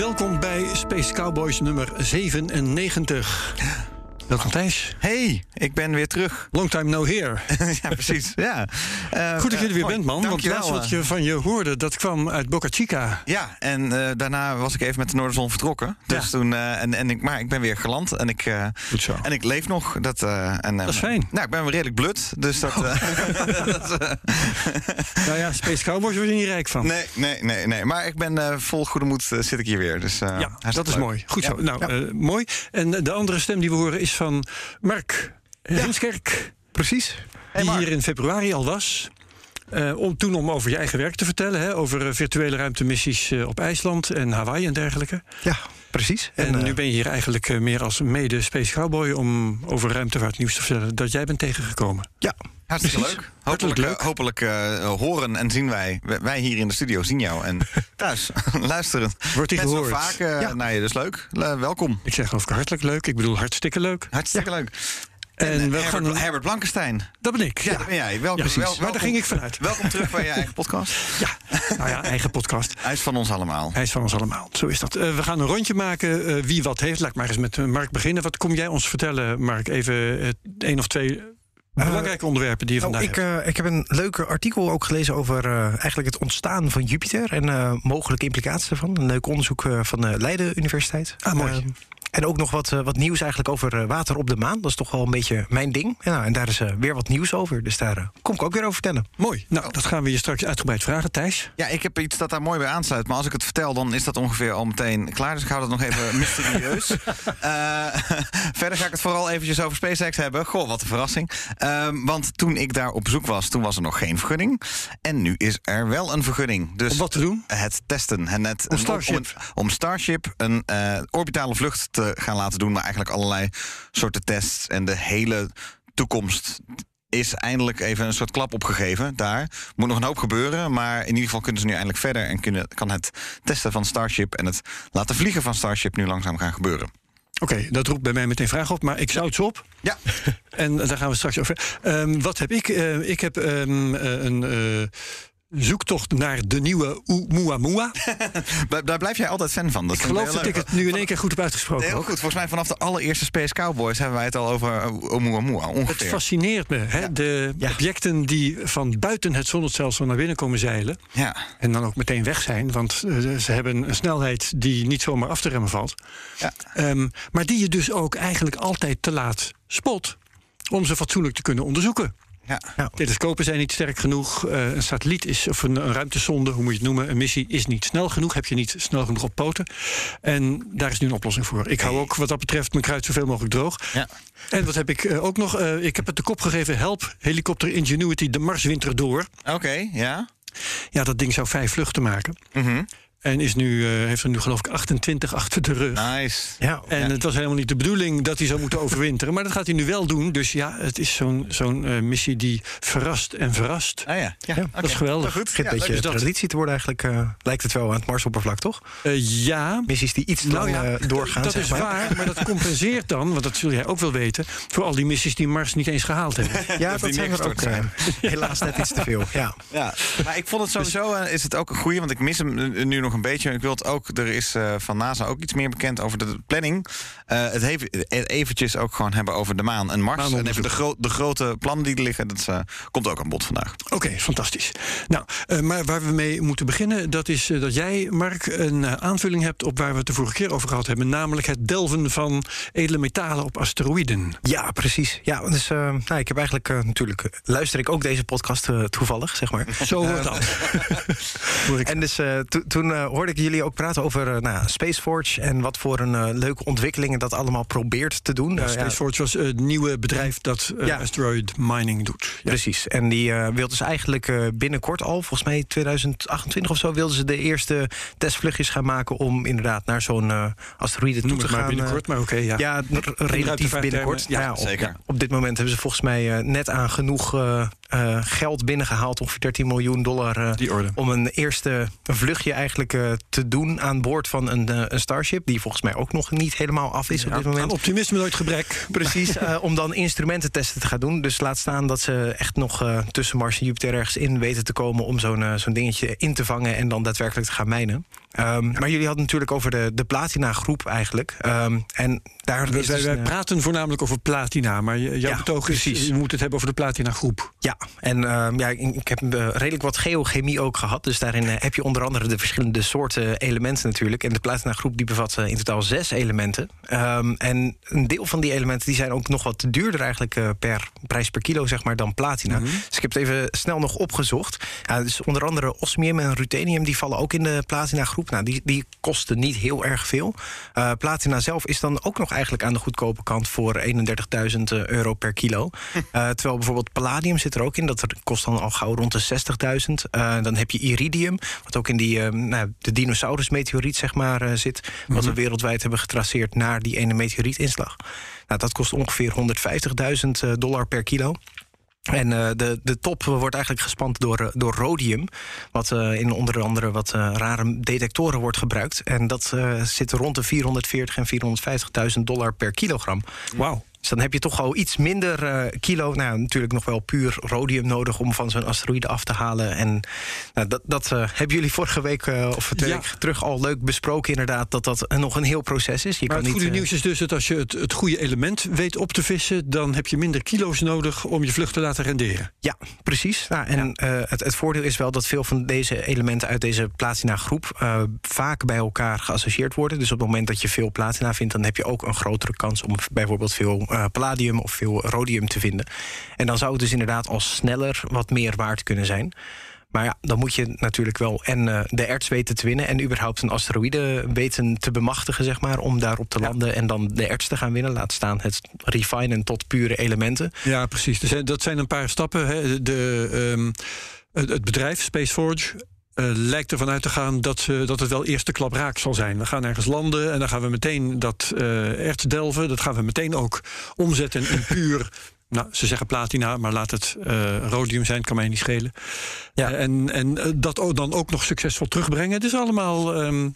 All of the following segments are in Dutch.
Welkom bij Space Cowboys nummer 97. Welkom Thijs. Hey, ik ben weer terug. Long time no here. ja, precies. Ja. Uh, Goed dat je er weer mooi. bent, man. Want laatst wat je van je hoorde, dat kwam uit Boca Chica. Ja, en uh, daarna was ik even met de Noorderzon vertrokken. Dus Ja. toen, en, en ik, maar ik ben weer geland en ik, Goed zo. en ik leef nog. Dat, en, Dat is fijn. Nou, ik ben weer redelijk blut, dus dat... dat, uh, Nou ja, Space Cowboys word je niet rijk van. nee, nee, nee, nee. Maar ik ben vol goede moed zit ik hier weer. Dus, ja, dat is mooi. Goed Ja. zo. Nou, eh, mooi. En de andere stem die we horen is van Mark Heemskerk. Precies. die hier in februari al was. Eh, om toen om over je eigen werk te vertellen. Hè, over eh, virtuele ruimtemissies eh, op IJsland en Hawaii en dergelijke. Ja, precies. En, nu ben je hier eigenlijk meer als mede Space Cowboy om over ruimtevaartnieuws te vertellen dat jij bent tegengekomen. ja, Hartstikke Precies. leuk. Hartelijk Hopelijk, leuk. hopelijk uh, horen en zien wij, wij hier in de studio zien jou. En thuis luisteren. Wordt hij gehoord? vaak uh, Ja. naar je, dus leuk. Le- welkom. Ik zeg ik hartelijk leuk. Ik bedoel hartstikke leuk. Hartstikke leuk. En, En, we Herbert, gaan Herbert Blankenstein. Dat ben ik. Ja, dat ben jij. Welkom, Ja, precies. wel- maar daar ging ik vanuit. Welkom terug bij je eigen podcast. Ja, nou ja, eigen podcast. Hij is van ons allemaal. Hij is van ons allemaal. Zo is dat. Eh, we gaan een rondje maken. eh, wie wat heeft. Laat ik maar eens met eh, Mark beginnen. Wat kom jij ons vertellen, Mark? Even uh, één of twee belangrijke onderwerpen die je oh, vandaag ik, eh, ik heb een leuk artikel ook gelezen over eh, eigenlijk het ontstaan van Jupiter en eh, mogelijke implicaties ervan. Een leuk onderzoek eh, van de Leiden Universiteit. Ah, mooi. En ook nog wat, eh, wat nieuws eigenlijk over eh, water op de maan. Dat is toch wel een beetje mijn ding. En, nou, en daar is eh, weer wat nieuws over. Dus daar kom ik ook weer over vertellen. Mooi. Nou, dat gaan we je straks uitgebreid vragen, Thijs. Ja, ik heb iets dat daar mooi bij aansluit. Maar als ik het vertel, dan is dat ongeveer al meteen klaar. Dus ik hou dat nog even mysterieus. Eh, verder ga ik het vooral eventjes over SpaceX hebben. Goh, wat een verrassing. Ehm, want toen ik daar op bezoek was, toen was er nog geen vergunning. En nu is er wel een vergunning. Dus Om wat te doen? het testen. En het, Om Starship. Om, om Starship een eh, orbitale vlucht te gaan laten doen. Maar eigenlijk allerlei soorten tests. En de hele toekomst is eindelijk even een soort klap opgegeven daar. Moet nog een hoop gebeuren, maar in ieder geval kunnen ze nu eindelijk verder... en kunnen, kan het testen van Starship en het laten vliegen van Starship... nu langzaam gaan gebeuren. Oké, dat roept bij mij meteen vragen op, maar ik zout ze op. Ja, En daar gaan we straks over. Ehm, wat heb ik? Eh, ik heb ehm, eh, een eh, zoektocht naar de nieuwe Oumuamua. daar, blijf jij altijd fan van. Dat Ik geloof dat ik het nu in één keer goed heb uitgesproken. Heel ook. goed. Volgens mij vanaf de allereerste Space Cowboys... hebben wij het al over uh, Oumuamua, Het ongeveer. fascineert me. Hè? De Ja. objecten die van buiten het zonnestelsel naar binnen komen zeilen. Ja, En dan ook meteen weg zijn. Want eh, ze hebben een snelheid die niet zomaar af te remmen valt. ja. Ehm, maar die je dus ook eigenlijk altijd te laat spot. Om ze fatsoenlijk te kunnen onderzoeken. Ja. Telescopen zijn niet sterk genoeg. eh, een satelliet is, of een, een ruimtesonde, hoe moet je het noemen, een missie is niet snel genoeg. Heb je niet snel genoeg op poten. En daar is nu een oplossing voor. Ik hou ook wat dat betreft mijn kruid zoveel mogelijk droog. Ja. En wat heb ik eh, ook nog? Eh, ik heb het de kop gegeven: help helikopter Ingenuity de Marswinter door. Oké, ja. Ja, dat ding zou vijf vluchten maken. Mhm. En is nu, eh, heeft er nu geloof ik 28 achter de rug. Nice. Ja, En het was helemaal niet de bedoeling dat hij zou moeten overwinteren. Maar dat gaat hij nu wel doen. Dus ja, het is zo'n zo'n eh, missie die verrast en verrast. Ah ja, ja. Dat is geweldig. Het begint Ja, een beetje dus dat- traditie te worden eigenlijk. eh, lijkt het wel aan het Marsoppervlak, toch? Eh, ja, Missies die iets te Nou lang doorgaan, dat zeg is maar. waar, maar dat compenseert dan, want dat zul jij ook wel weten, voor al die missies die Mars niet eens gehaald hebben. Ja, die dat zijn er ook zijn. helaas net iets te veel. Ja. Ja, maar ik vond het sowieso eh, is het ook een goeie, want ik mis hem nu nog een beetje. Ik wil het ook, er is eh, van NASA ook iets meer bekend over de planning. Eh, het heeft eventjes ook gewoon hebben over de maan en Mars. En even de, gro de grote plannen die er liggen, dat eh, komt ook aan bod vandaag. Oké, fantastisch. Nou, eh, maar waar we mee moeten beginnen, dat is dat jij, Mark, een eh, aanvulling hebt op waar we het de vorige keer over gehad hebben. Namelijk het delven van edele metalen op asteroïden. Ja, precies. Ja, dus, eh, nou, ik heb eigenlijk natuurlijk luister ik ook deze podcast toevallig, zeg maar. Zo wordt dat. Hoor ik. En dus eh, to- toen hoorde ik jullie ook praten over uh, nou, Spaceforge en wat voor een uh, leuke ontwikkelingen dat allemaal probeert te doen. Ja, Spaceforge was het nieuwe bedrijf dat ja. asteroid mining doet. Precies. En die wil dus eigenlijk binnenkort al, volgens mij 2028 of zo, wilden ze de eerste testvluchtjes gaan maken om inderdaad naar zo'n asteroïde toe te gaan. binnenkort, maar oké. ja. ja, relatief binnenkort. Ja, zeker. Op, dit moment hebben ze volgens mij net aan genoeg uh, geld binnengehaald, ongeveer 13 miljoen dollar. Uh, die orde. Om een eerste vluchtje eigenlijk uh, te doen aan boord van een, een Starship. Die volgens mij ook nog niet helemaal af is ja, op dit moment. Aan optimisme nooit gebrek. Precies, om dan instrumententesten te gaan doen. Dus laat staan dat ze echt nog tussen Mars en Jupiter ergens in weten te komen om zo'n zo'n dingetje in te vangen en dan daadwerkelijk te gaan mijnen. Um, maar jullie hadden natuurlijk over de, de Platina-groep eigenlijk. Um, en daar wij, dus wij een, praten voornamelijk over Platina, maar jouw ja, betoog is, precies. je moet het hebben over de Platina-groep. Ja, en uh, ja, ik heb uh, redelijk wat geochemie ook gehad. Dus daarin uh, heb je onder andere de verschillende soorten elementen natuurlijk. En de Platina-groep die bevat in totaal zes elementen. En een deel van die elementen die zijn ook nog wat duurder eigenlijk per prijs per kilo zeg maar, dan platina. Mhm. Mm -hmm. Dus ik heb het even snel nog opgezocht. dus onder andere osmium en ruthenium die vallen ook in de Platina-groep. Nou, die, die kosten niet heel erg veel. Uh, platina zelf is dan ook nog eigenlijk aan de goedkope kant voor 31.000 euro per kilo. Uh, terwijl bijvoorbeeld palladium zit er ook in. Dat kost dan al gauw rond de 60.000. Uh, dan heb je iridium, wat ook in die, nou, de dinosaurusmeteoriet zeg maar, zit. Wat mm -hmm. we wereldwijd hebben getraceerd naar die ene meteorietinslag. Nou, dat kost ongeveer 150.000 dollar per kilo. En uh, de, de top wordt eigenlijk gespand door, door rhodium. Wat uh, in onder andere wat rare detectoren wordt gebruikt. En dat zit rond de 440 en 450.000 dollar per kilogram. Wauw. Dus dan heb je toch al iets minder uh, kilo. Nou, natuurlijk nog wel puur rhodium nodig om van zo'n asteroïde af te halen. En nou, dat, dat uh, hebben jullie vorige week uh, of twee Ja. weken terug al leuk besproken, inderdaad. Dat dat nog een heel proces is. Je Maar kan het goede eh, nieuws is dus dat als je het, het goede element weet op te vissen... dan heb je minder kilo's nodig om je vlucht te laten renderen. Ja, precies. Nou, en eh, het, het voordeel is wel dat veel van deze elementen uit deze platina-groep eh, vaak bij elkaar geassocieerd worden. Dus op het moment dat je veel platina vindt, dan heb je ook een grotere kans om bijvoorbeeld veel eh, palladium of veel rhodium te vinden. En dan zou het dus inderdaad al sneller wat meer waard kunnen zijn. Maar ja, dan moet je natuurlijk wel en eh, de erts weten te winnen... en überhaupt een asteroïde weten te bemachtigen, zeg maar... om daarop te landen en dan de erts te gaan winnen. Laat staan het refinen tot pure elementen. Ja, precies. Dus, dat zijn een paar stappen. Hè. De, ehm, het, het bedrijf Spaceforge eh, lijkt ervan uit te gaan dat, ze, dat het wel eerste klap raak zal zijn. We gaan ergens landen en dan gaan we meteen dat eh erts delven. Dat gaan we meteen ook omzetten in puur... Nou, ze zeggen platina, maar laat het eh, rhodium zijn, kan mij niet schelen. Ja. En en dat ook dan ook nog succesvol terugbrengen. Het is allemaal, ehm,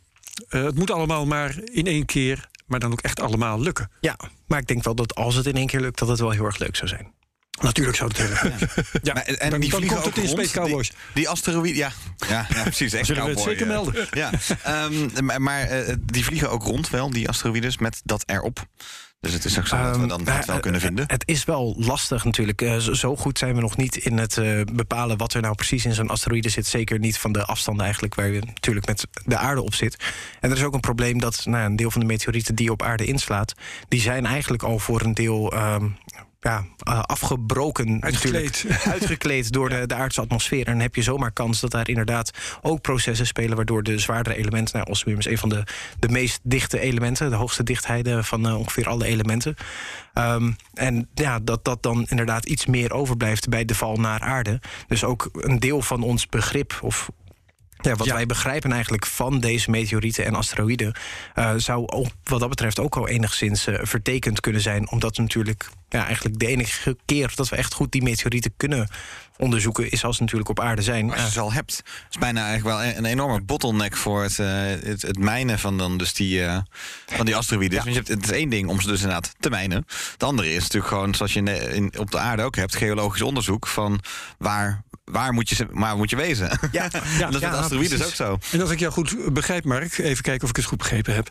eh, het moet allemaal maar in één keer, maar dan ook echt allemaal lukken. Ja, maar ik denk wel dat als het in één keer lukt... dat het wel heel erg leuk zou zijn. Natuurlijk zou het Ja, Maar- en dan, die dan vliegen komt het ook in rond, Space Cowboys. Die, die asteroïde, ja. Ja, ja precies. Echt Zullen we het zeker eh. melden? Ja, Ehm, maar, maar, eh, die vliegen ook rond wel, die asteroïdes, met dat erop. Dus het is ook zo dat we Ehm, dan het wel eh, kunnen vinden. Het is wel lastig natuurlijk. Eh, zo- goed zijn we nog niet in het eh, bepalen wat er nou precies in zo'n asteroïde zit. Zeker niet van de afstanden eigenlijk waar je natuurlijk met de aarde op zit. En er is ook een probleem dat nou, een deel van de meteorieten die op aarde inslaat... die zijn eigenlijk al voor een deel... ehm, ja, eh, afgebroken. Uitgekleed. natuurlijk. Uitgekleed door de, de aardse atmosfeer. En dan heb je zomaar kans dat daar inderdaad ook processen spelen... waardoor de zwaardere elementen... Nou, osmium is een van de, de meest dichte elementen. De hoogste dichtheden van eh, ongeveer alle elementen. Ehm, en ja, dat dat dan inderdaad iets meer overblijft bij de val naar aarde. Dus ook een deel van ons begrip... of ja, wat Ja. wij begrijpen eigenlijk van deze meteorieten en asteroïden... eh, zou ook, wat dat betreft ook al enigszins eh, vertekend kunnen zijn. Omdat natuurlijk ja, eigenlijk de enige keer dat we echt goed die meteorieten kunnen onderzoeken... is als ze natuurlijk op aarde zijn. Als je ze al hebt, is bijna eigenlijk wel een enorme bottleneck voor het, eh, het, het mijnen van, dan dus die, van die asteroïden. Want je hebt, het is één ding om ze dus inderdaad te mijnen. Het andere is natuurlijk gewoon, zoals je in- op de aarde ook hebt, geologisch onderzoek van waar, waar, moet, je, waar moet je wezen. ja, dat is met ja, asteroïden precies. ook zo. En als ik jou goed begrijp, Mark, even kijken of ik het goed begrepen heb.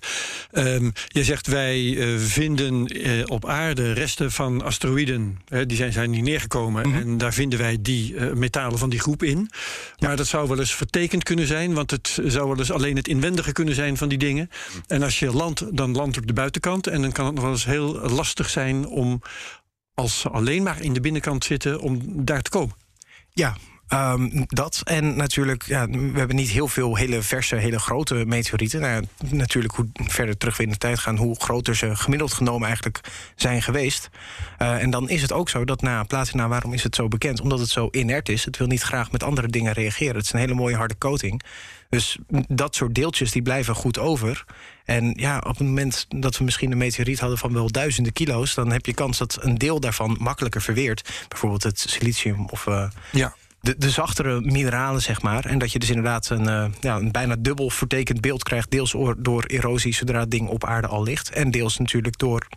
Ehm je zegt wij eh, vinden eh, op aarde resten van asteroïden. Hè, die zijn, zijn niet neergekomen. Mhm. En daar vinden wij die eh, metalen van die groep in. Maar dat zou wel eens vertekend kunnen zijn. Want het zou wel eens alleen het inwendige kunnen zijn van die dingen. En als je landt, dan landt op de buitenkant. En dan kan het nog wel eens heel lastig zijn om. Als ze alleen maar in de binnenkant zitten, om daar te komen. Ja, Ehm, dat en natuurlijk, ja, we hebben niet heel veel hele verse, hele grote meteorieten. Nou, natuurlijk, hoe verder terug we in de tijd gaan, hoe groter ze gemiddeld genomen eigenlijk zijn geweest. Eh, en dan is het ook zo dat na platina, waarom is het zo bekend? Omdat het zo inert is. Het wil niet graag met andere dingen reageren. Het is een hele mooie harde coating. Dus dat soort deeltjes die blijven goed over. En ja, op het moment dat we misschien een meteoriet hadden van wel duizenden kilo's, dan heb je kans dat een deel daarvan makkelijker verweert. Bijvoorbeeld het silicium of eh, Ja. de, de zachtere mineralen, zeg maar. En dat je dus inderdaad een, eh, ja, een bijna dubbel vertekend beeld krijgt. Deels oor- door erosie zodra het ding op aarde al ligt. En deels natuurlijk door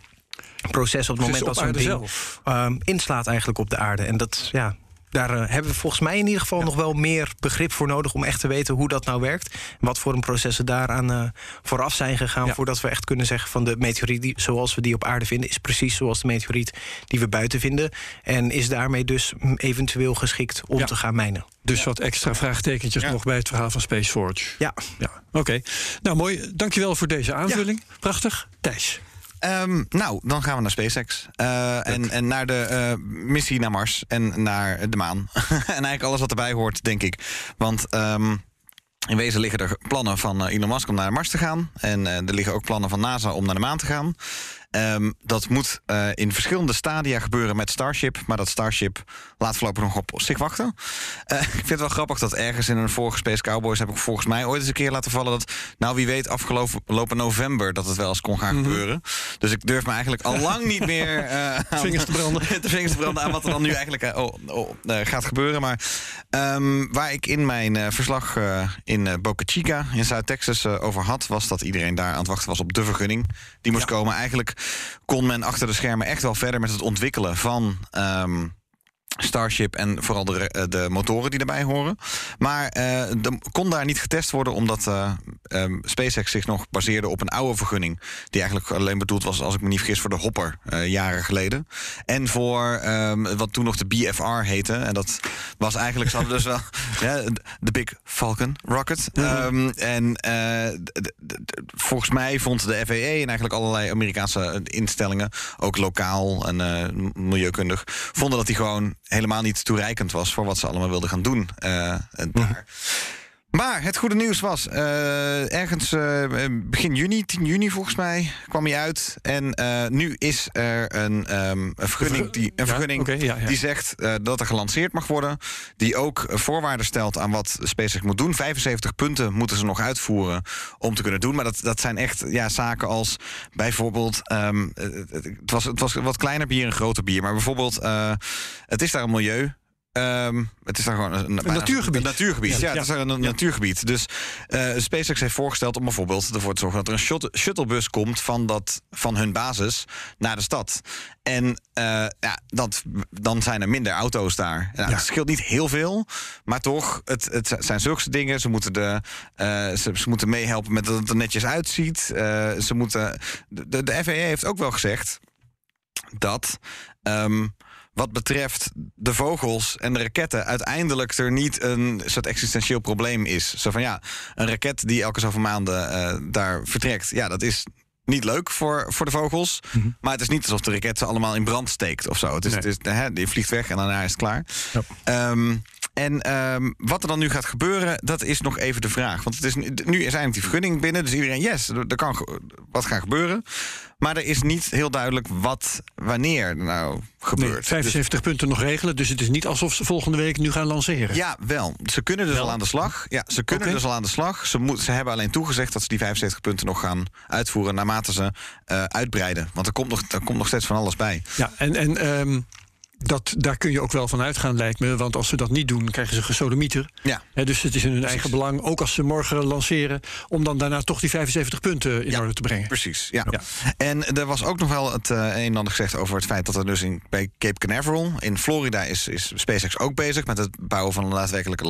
processen op het moment op dat zo'n ding ehm, inslaat eigenlijk op de aarde. En dat, ja, daar eh, hebben we volgens mij in ieder geval nog wel meer begrip voor nodig... om echt te weten hoe dat nou werkt. Wat voor een processen daaraan eh, vooraf zijn gegaan... Ja. voordat we echt kunnen zeggen van de meteoriet die, zoals we die op aarde vinden... is precies zoals de meteoriet die we buiten vinden. En is daarmee dus eventueel geschikt om Ja. te gaan mijnen. Dus wat extra vraagtekentjes nog bij het verhaal van Space Forge. Ja, Ja, oké. Nou, mooi. Dankjewel voor deze aanvulling. Prachtig. Thijs. Ehm, nou, dan gaan we naar SpaceX. Eh, en, en naar de eh, missie naar Mars en naar de maan. en eigenlijk alles wat erbij hoort, denk ik. Want ehm, in wezen liggen er plannen van eh, Elon Musk om naar Mars te gaan. En er liggen ook plannen van NASA om naar de maan te gaan. Ehm, dat moet eh, in verschillende stadia gebeuren met Starship. Maar dat Starship laat voorlopig nog op zich wachten. Eh, ik vind het wel grappig dat ergens in een vorige Space Cowboys... heb ik volgens mij ooit eens een keer laten vallen dat... nou, wie weet afgelopen november dat het wel eens kon gaan gebeuren. Dus ik durf me eigenlijk al lang niet meer... eh, Vingers te branden. de vingers te branden aan wat er dan nu eigenlijk oh, oh, gaat gebeuren. Maar ehm, waar ik in mijn verslag in Boca Chica in Zuid-Texas over had... was dat iedereen daar aan het wachten was op de vergunning. Die moest komen. Eigenlijk kon men achter de schermen echt wel verder met het ontwikkelen van... ehm, Starship en vooral de, eh, de motoren die daarbij horen. Maar eh er kon daar niet getest worden omdat eh, ehm, SpaceX zich nog baseerde op een oude vergunning. Die eigenlijk alleen bedoeld was, als ik me niet vergis, voor de Hopper jaren geleden. En voor ehm, wat toen nog de BFR heette. En dat was eigenlijk, ze hadden dus wel ja, de Big Falcon Rocket. Ehm, en volgens mij vond de FAA en eigenlijk allerlei Amerikaanse instellingen, ook lokaal en milieukundig, vonden dat die gewoon helemaal niet toereikend was voor wat ze allemaal wilden gaan doen eh, daar. Maar het goede nieuws was, eh, ergens eh, begin juni, 10 juni volgens mij, kwam hij uit. En eh, nu is er een, ehm, een vergunning, die, een Ja, vergunning oké, ja, ja. die zegt eh, dat er gelanceerd mag worden. Die ook eh, voorwaarden stelt aan wat SpaceX moet doen. 75 punten moeten ze nog uitvoeren om te kunnen doen. Maar dat, dat zijn echt ja, zaken als bijvoorbeeld... ehm, het, was, het was wat kleiner bier en groter bier. Maar bijvoorbeeld, eh, het is daar een milieu... Ehm, het is daar gewoon een, natuurgebied. Een natuurgebied, ja. Ja. het is daar een, natuurgebied. Dus eh, SpaceX heeft voorgesteld om bijvoorbeeld ervoor te zorgen dat er een shuttle- shuttlebus komt van, dat, van hun basis naar de stad. En eh, ja, dat, dan zijn er minder auto's daar. Nou, Het scheelt niet heel veel, maar toch, het, het zijn zulke dingen. Ze moeten, de, eh, ze, ze moeten meehelpen met dat het er netjes uitziet. Ze moeten, de, de FAA heeft ook wel gezegd dat. ehm, wat betreft de vogels en de raketten, uiteindelijk er niet een soort existentieel probleem is. Zo van ja, een raket die elke zoveel maanden eh, daar vertrekt, ja, dat is niet leuk voor, voor de vogels. Maar het is niet alsof de raket ze allemaal in brand steekt of zo. Het is, Nee. het is, hè, die vliegt weg en daarna is het klaar. Ehm, en ehm, wat er dan nu gaat gebeuren, dat is nog even de vraag. Want het is, nu nu is eindelijk die vergunning binnen. Dus iedereen, yes, er, kan wat gaan gebeuren. Maar er is niet heel duidelijk wat, wanneer nou Nee, gebeurt. Dus- 75 punten nog regelen. Dus het is niet alsof ze volgende week nu gaan lanceren. ja, wel. Ze kunnen dus Wel? al aan de slag. Ja, ze kunnen dus al aan de slag. Ze, moet, ze hebben alleen toegezegd dat ze die 75 punten nog gaan uitvoeren naarmate ze eh, uitbreiden. Want er komt, nog, er komt nog steeds van alles bij. Ja, en, en ehm, dat, daar kun je ook wel van uitgaan, lijkt me. Want als ze dat niet doen, krijgen ze gesodemieter. Ja. Dus het is in hun eigen belang, ook als ze morgen lanceren... om dan daarna toch die 75 punten in Ja, orde te brengen. Precies, ja. Ja. En er was ook nog wel het eh, een en ander gezegd over het feit dat er dus in, bij Cape Canaveral in Florida is, is SpaceX ook bezig met het bouwen van een daadwerkelijke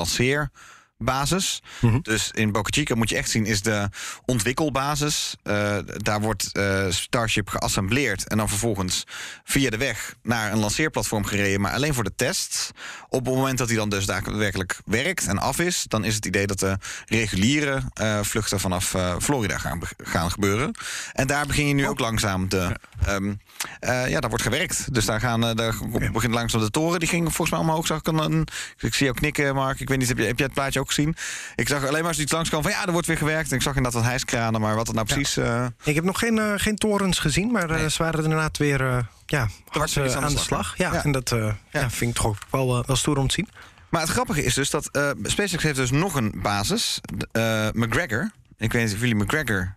basis. Mhm. Dus in Boca Chica moet je echt zien, is de ontwikkelbasis. Eh, daar wordt eh, Starship geassembleerd en dan vervolgens via de weg naar een lanceerplatform gereden, maar alleen voor de tests. Op het moment dat hij dan dus daadwerkelijk werkt en af is, dan is het idee dat de reguliere eh, vluchten vanaf Florida gaan, gaan gebeuren. En daar begin je nu ook langzaam de. ehm, eh, ja, daar wordt gewerkt. Dus daar gaan, daar begint langzaam de toren. Die ging volgens mij omhoog. Zag ik, een, een- ik zie jou knikken, Mark. Ik weet niet, heb, je, heb jij het plaatje ook gezien? Ik zag alleen maar zoiets langskomen van ja, er wordt weer gewerkt. En ik zag inderdaad wat hijskranen, maar wat het nou precies. eh, Ik heb nog geen, eh, geen torens gezien, maar eh, ze waren inderdaad weer ja, hard, iets eh, aan de slag. Ja, Ja. En dat eh, ja. vind ik toch ook wel, wel stoer om te zien. Maar het grappige is dus dat eh, SpaceX heeft dus nog een basis. eh McGregor. Ik weet niet of jullie McGregor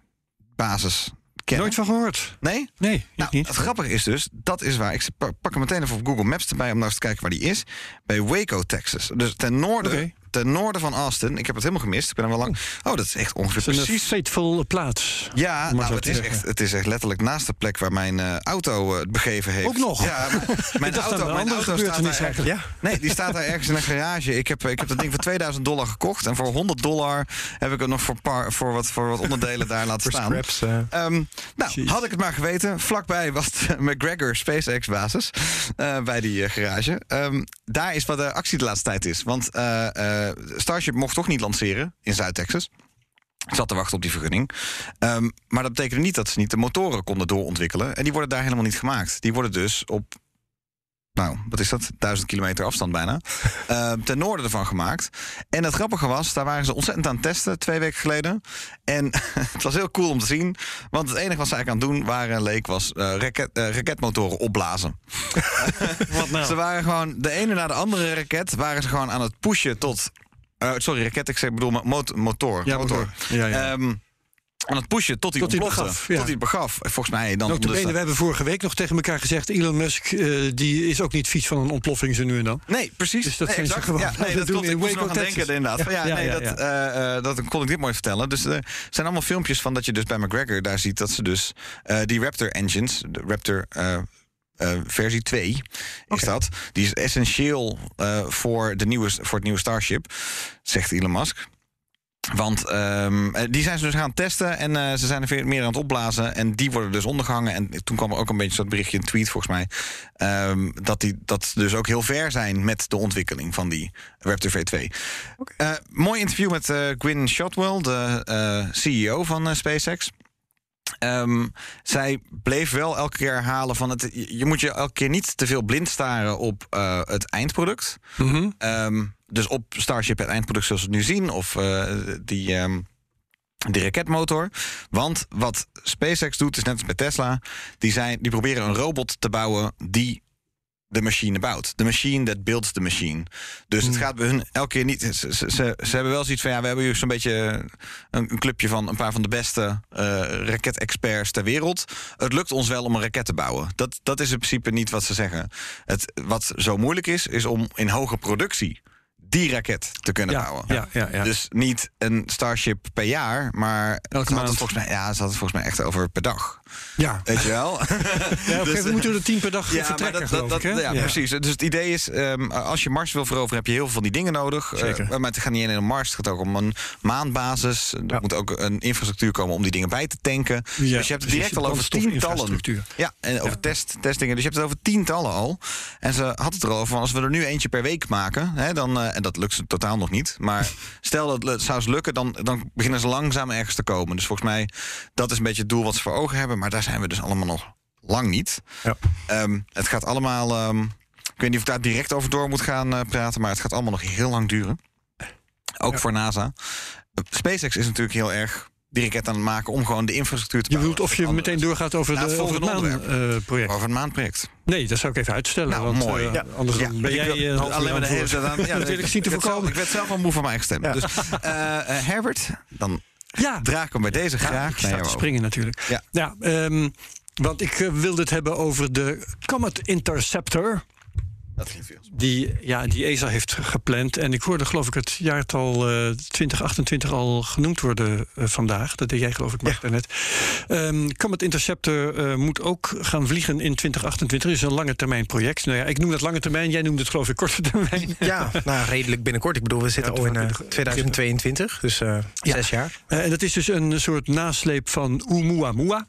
basis kennen. Nooit van gehoord. Nee? Nee, ik Nou, niet. het grappige is dus, dat is waar. Ik pa- pak hem meteen even op Google Maps erbij om nou eens te kijken waar die is. Bij Waco, Texas. Dus ten noorden. Ten noorden van Austin. Ik heb het helemaal gemist. Ik ben er wel lang. Oh, dat is echt ongeveer Het is een precies. fateful plaats. Ja, nou, het, is echt, het is echt letterlijk naast de plek waar mijn eh, auto eh, het begeven heeft. Ook nog? Ja, mijn auto, mijn auto staat daar eigenlijk. Nee, die staat daar ergens in een garage. Ik heb, ik heb dat ding voor 2000 dollar gekocht. En voor 100 dollar heb ik het nog voor, paar, voor, wat, voor wat onderdelen daar laten staan. scraps. eh. Ehm, nou, had ik het maar geweten. Vlakbij was de McGregor SpaceX basis. eh, bij die garage. Ehm, daar is wat de actie de laatste tijd is. Want eh, Starship mocht toch niet lanceren in Zuid-Texas. Ik zat te wachten op die vergunning. Ehm, maar dat betekende niet dat ze niet de motoren konden doorontwikkelen. En die worden daar helemaal niet gemaakt. Die worden dus op. Nou, wat is dat? Duizend kilometer afstand bijna. ehm, ten noorden ervan gemaakt. En het grappige was, daar waren ze ontzettend aan het testen twee weken geleden. En het was heel cool om te zien. Want het enige wat ze eigenlijk aan het doen waren, leek, was eh, raket, eh, raketmotoren opblazen. Wat nou? Ze waren gewoon de ene na de andere raket waren ze gewoon aan het pushen tot. eh, sorry, raket, ik zeg, bedoel mot- motor. Ja, motor. Ja, ja. Ehm, aan het pushen tot hij Tot hij ontplofte. begaf, ja. Tot hij het begaf. Volgens mij dan. Notabene, dus- we hebben vorige week nog tegen elkaar gezegd... Elon Musk eh, die is ook niet vies van een ontploffing zo nu en dan. Nee, precies. Dus dat nee, zijn ze gewoon Ja, nee, dat doen klopt. in Ik moest Waco, nog aan Texas. denken inderdaad. Ja, Ja, nee, dat, eh, eh, dat kon ik dit mooi vertellen. Dus er zijn allemaal filmpjes van dat je dus bij McGregor daar ziet dat ze dus die Raptor engines, de Raptor versie 2 is dat. Die is essentieel voor, de nieuwe, voor het nieuwe Starship, zegt Elon Musk. Want ehm, eh, die zijn ze dus gaan testen en eh, ze zijn er veel meer aan het opblazen. En die worden dus ondergehangen. En toen kwam er ook een beetje zo'n berichtje, een tweet volgens mij. ehm, dat die dat ze dus ook heel ver zijn met de ontwikkeling van die Raptor V2. Eh, mooi interview met eh Gwyn Shotwell, de eh, CEO van eh, SpaceX. Ehm, zij bleef wel elke keer herhalen van het. Je je moet je elke keer niet te veel blind staren op eh, het eindproduct. Mhm. Ehm, dus op Starship het eindproduct zoals we het nu zien, of eh, die, ehm, die raketmotor. Want wat SpaceX doet, is net als bij Tesla, die, zijn, die proberen een robot te bouwen die de machine bouwt. De machine that builds the machine. Dus het gaat bij hun elke keer niet. Ze, ze, hebben wel zoiets van ja, we hebben hier zo'n beetje een, een clubje van een paar van de beste eh raketexperts ter wereld. Het lukt ons wel om een raket te bouwen. Dat, dat is in principe niet wat ze zeggen. Het, wat zo moeilijk is, is om in hoge productie die raket te kunnen Ja, bouwen. ja, ja, ja. Dus niet een Starship per jaar, maar Elke ze maand. volgens mij, ja, ze hadden het volgens mij echt over per dag. Ja. Weet je wel? Ja, op een gegeven moment moeten we er tien per dag Ja, vertrekken, dat, dat, ik, ja, precies. Dus het idee is, ehm, als je Mars wil veroveren, heb je heel veel van die dingen nodig. Zeker. Eh, maar het gaat niet alleen om Mars, het gaat ook om een maanbasis. Er moet ook een infrastructuur komen om die dingen bij te tanken. Dus je hebt het precies, direct al over tientallen. Ja, en over Test, testdingen. Dus je hebt het over tientallen al. En ze had het erover als we er nu eentje per week maken, hè, dan, eh, en dat lukt ze totaal nog niet. Maar stel dat het zou lukken, dan, dan beginnen ze langzaam ergens te komen. Dus volgens mij, dat is een beetje het doel wat ze voor ogen hebben. Maar daar zijn we dus allemaal nog lang niet. Ja. Ehm, het gaat allemaal. ehm, ik weet niet of ik daar direct over door moet gaan eh, praten, maar het gaat allemaal nog heel lang duren. Ook voor NASA. Eh, SpaceX is natuurlijk heel erg die raket aan het maken om gewoon de infrastructuur te Je bedoelt of je Andere- meteen doorgaat over, Nou, de, het over het volgende maanproject? Over een maanproject. nee, dat zou ik even uitstellen. Nou, want, mooi. eh, Ja. Anders ben jij uur alleen maar de aan hele het tijd aan. Ja, ik niet te werd zelf- voorkomen. Ik werd zelf al moe van mijn eigen stem. Dus eh, eh, Herbert, dan Ja, draag ik hem bij deze graag ik sta te springen natuurlijk. Ja. Ja, ehm, want ik eh, wilde het hebben over de Comet Interceptor. Dat ging veel. die, ja, die ESA heeft gepland. En ik hoorde geloof ik het jaartal eh 2028 al genoemd worden eh, vandaag. Dat deed jij geloof ik, Mark, daarnet. Ehm Comet Interceptor eh, moet ook gaan vliegen in 2028. Dat is een lange termijn project. Nou ja, ik noem dat lange termijn. Jij noemt het geloof ik korte termijn. Ja, nou, redelijk binnenkort. Ik bedoel, we zitten Ja, al in eh, het- 2022, dus eh, Ja. zes jaar. Eh, en dat is dus een soort nasleep van Oumuamua.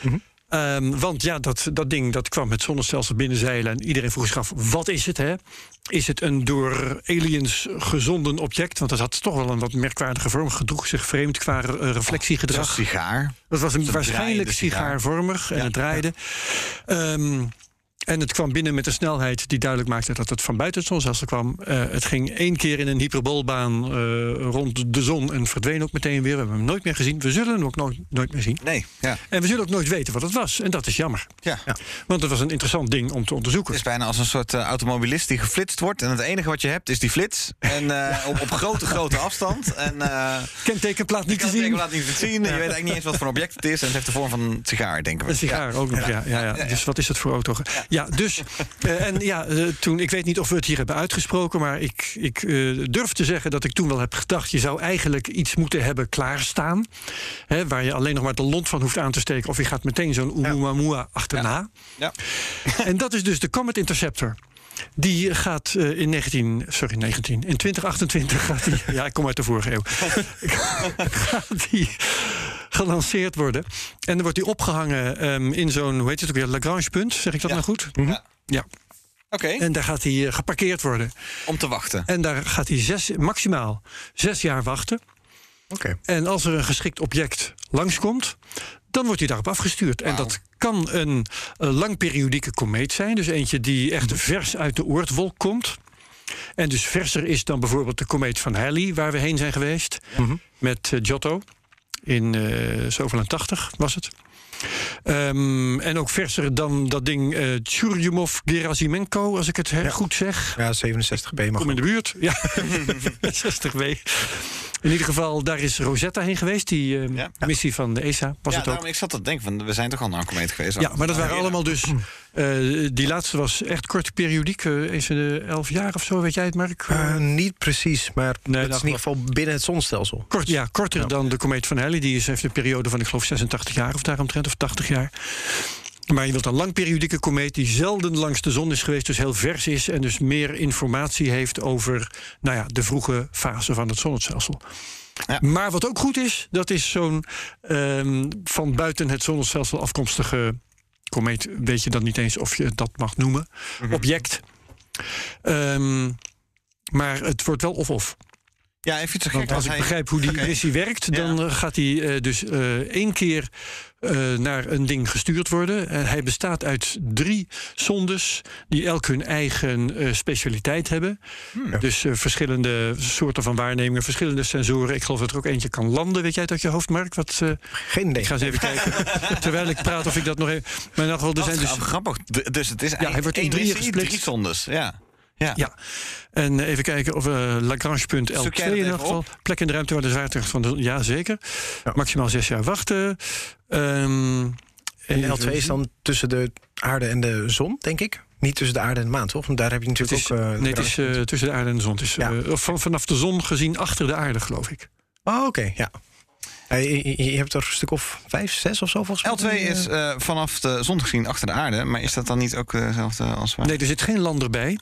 Mhm. Ehm, want ja, dat, dat ding dat kwam het zonnestelsel binnenzeilen. En iedereen vroeg zich af, wat is het? Hè? Is het een door aliens gezonden object? Want dat had toch wel een wat merkwaardige vorm. Gedroeg zich vreemd qua eh, reflectiegedrag. Zoals sigaar. Dat was een waarschijnlijk sigaarvormig en Ja, het draaide. Ehm, en het kwam binnen met een snelheid die duidelijk maakte dat het van buiten het zonnestelsel kwam. Eh, het ging één keer in een hyperboolbaan eh, rond de zon en verdween ook meteen weer. We hebben hem nooit meer gezien. We zullen hem ook nooit, nooit meer zien. Nee, ja. En we zullen ook nooit weten wat het was. En dat is jammer. ja. Want het was een interessant ding om te onderzoeken. Het is bijna als een soort eh, automobilist die geflitst wordt. En het enige wat je hebt is die flits. En op, op grote, grote afstand. En Kentekenplaat niet te zien. laat niet zien. Je weet eigenlijk niet eens wat voor object het is. En het heeft de vorm van een sigaar, denken we. Een sigaar ook nog, ja. Ja, ja, Dus wat is dat voor auto? Ja, dus. eh, en ja, eh, toen, ik weet niet of we het hier hebben uitgesproken, maar ik, ik eh, durf te zeggen dat ik toen wel heb gedacht: je zou eigenlijk iets moeten hebben klaarstaan. Hè, waar je alleen nog maar de lont van hoeft aan te steken, of je gaat meteen zo'n Oumuamua achterna. Ja. En dat is dus de Comet Interceptor. Die gaat in 19, sorry, 19, in 2028 gaat die, ja, ik kom uit de vorige eeuw, gaat die gelanceerd worden. En dan wordt die opgehangen ehm, in zo'n, hoe heet het ook weer, Lagrange punt, zeg ik dat Ja. nou goed? Ja. Ja, Oké, en daar gaat hij eh, geparkeerd worden. om te wachten. En daar gaat hij zes, maximaal zes jaar wachten. Oké. En als er een geschikt object langskomt, dan wordt hij daarop afgestuurd. En dat kan een, een langperiodieke komeet zijn. Dus eentje die echt vers uit de oortwolk komt. En dus verser is dan bijvoorbeeld de komeet van Halley, waar we heen zijn geweest. Met eh, Giotto. In eh zoveel en 80 was het. Ehm, en ook verser dan dat ding eh Churyumov-Gerasimenko, als ik het goed zeg. Ja, 67B mag Kom in de buurt. Ja, 60 w In ieder geval, daar is Rosetta heen geweest. Die eh, Ja. missie van de ESA was ja, het ook. daarom, ik zat te denken, van, we zijn toch al naar een komeet geweest. Ja, maar dat waren allemaal dus... eh, die laatste was echt korte periodiek. eh is de elf jaar of zo, weet jij het, Mark? Eh, niet precies, maar Nee, het is dat in ieder geval binnen het zonnestelsel. Kort, ja, korter dan de komeet van Halley. Die is, heeft een periode van, ik geloof, 86 jaar of daaromtrent, of 80 jaar. Maar je wilt een langperiodieke komeet die zelden langs de zon is geweest, dus heel vers is en dus meer informatie heeft over nou ja, de vroege fase van het zonnestelsel. Ja. Maar wat ook goed is, dat is zo'n ehm, van buiten het zonnestelsel afkomstige komeet. Weet je dan niet eens of je dat mag noemen? Object. Ehm, maar het wordt wel of-of. Ja, even zo Want als ik hij- begrijp hoe die missie werkt, Ja. dan eh, gaat hij eh, dus eh, één keer eh, naar een ding gestuurd worden. En hij bestaat uit drie zondes die elk hun eigen eh, specialiteit hebben. Hmm. Dus eh, verschillende soorten van waarnemingen, verschillende sensoren. Ik geloof dat er ook eentje kan landen. Weet jij het uit je hoofd, Mark? Wat, eh, Geen idee. ik ga eens even kijken. Terwijl ik praat of ik dat nog even. Maar in elk geval, er zijn Wat dus. gra- grappig. Dus het is eigenlijk hij wordt in drieën gesplitst. Drie zondes, ja. Ja. Ja, en eh, even kijken of uh, Lagrange punt L2 Zoek jij in dat elk even geval. Plek in de ruimte waar de zwaartekracht van de ja zeker. Ja. Maximaal zes jaar wachten. Ehm, En even L2 is dan tussen de aarde en de zon, denk ik. Niet tussen de aarde en de maan, toch? Want daar heb je natuurlijk is, ook... eh, nee, het is eh, tussen de aarde en de zon. Het is, Ja. eh, van, vanaf de zon gezien achter de aarde, geloof ik. Oh, oké, ja. Ja, je, hebt er een stuk of vijf, zes of zo volgens mij. L2 is eh, vanaf de zon gezien achter de aarde. Maar is dat dan niet ook hetzelfde als waar? Nee, er zit geen lander bij.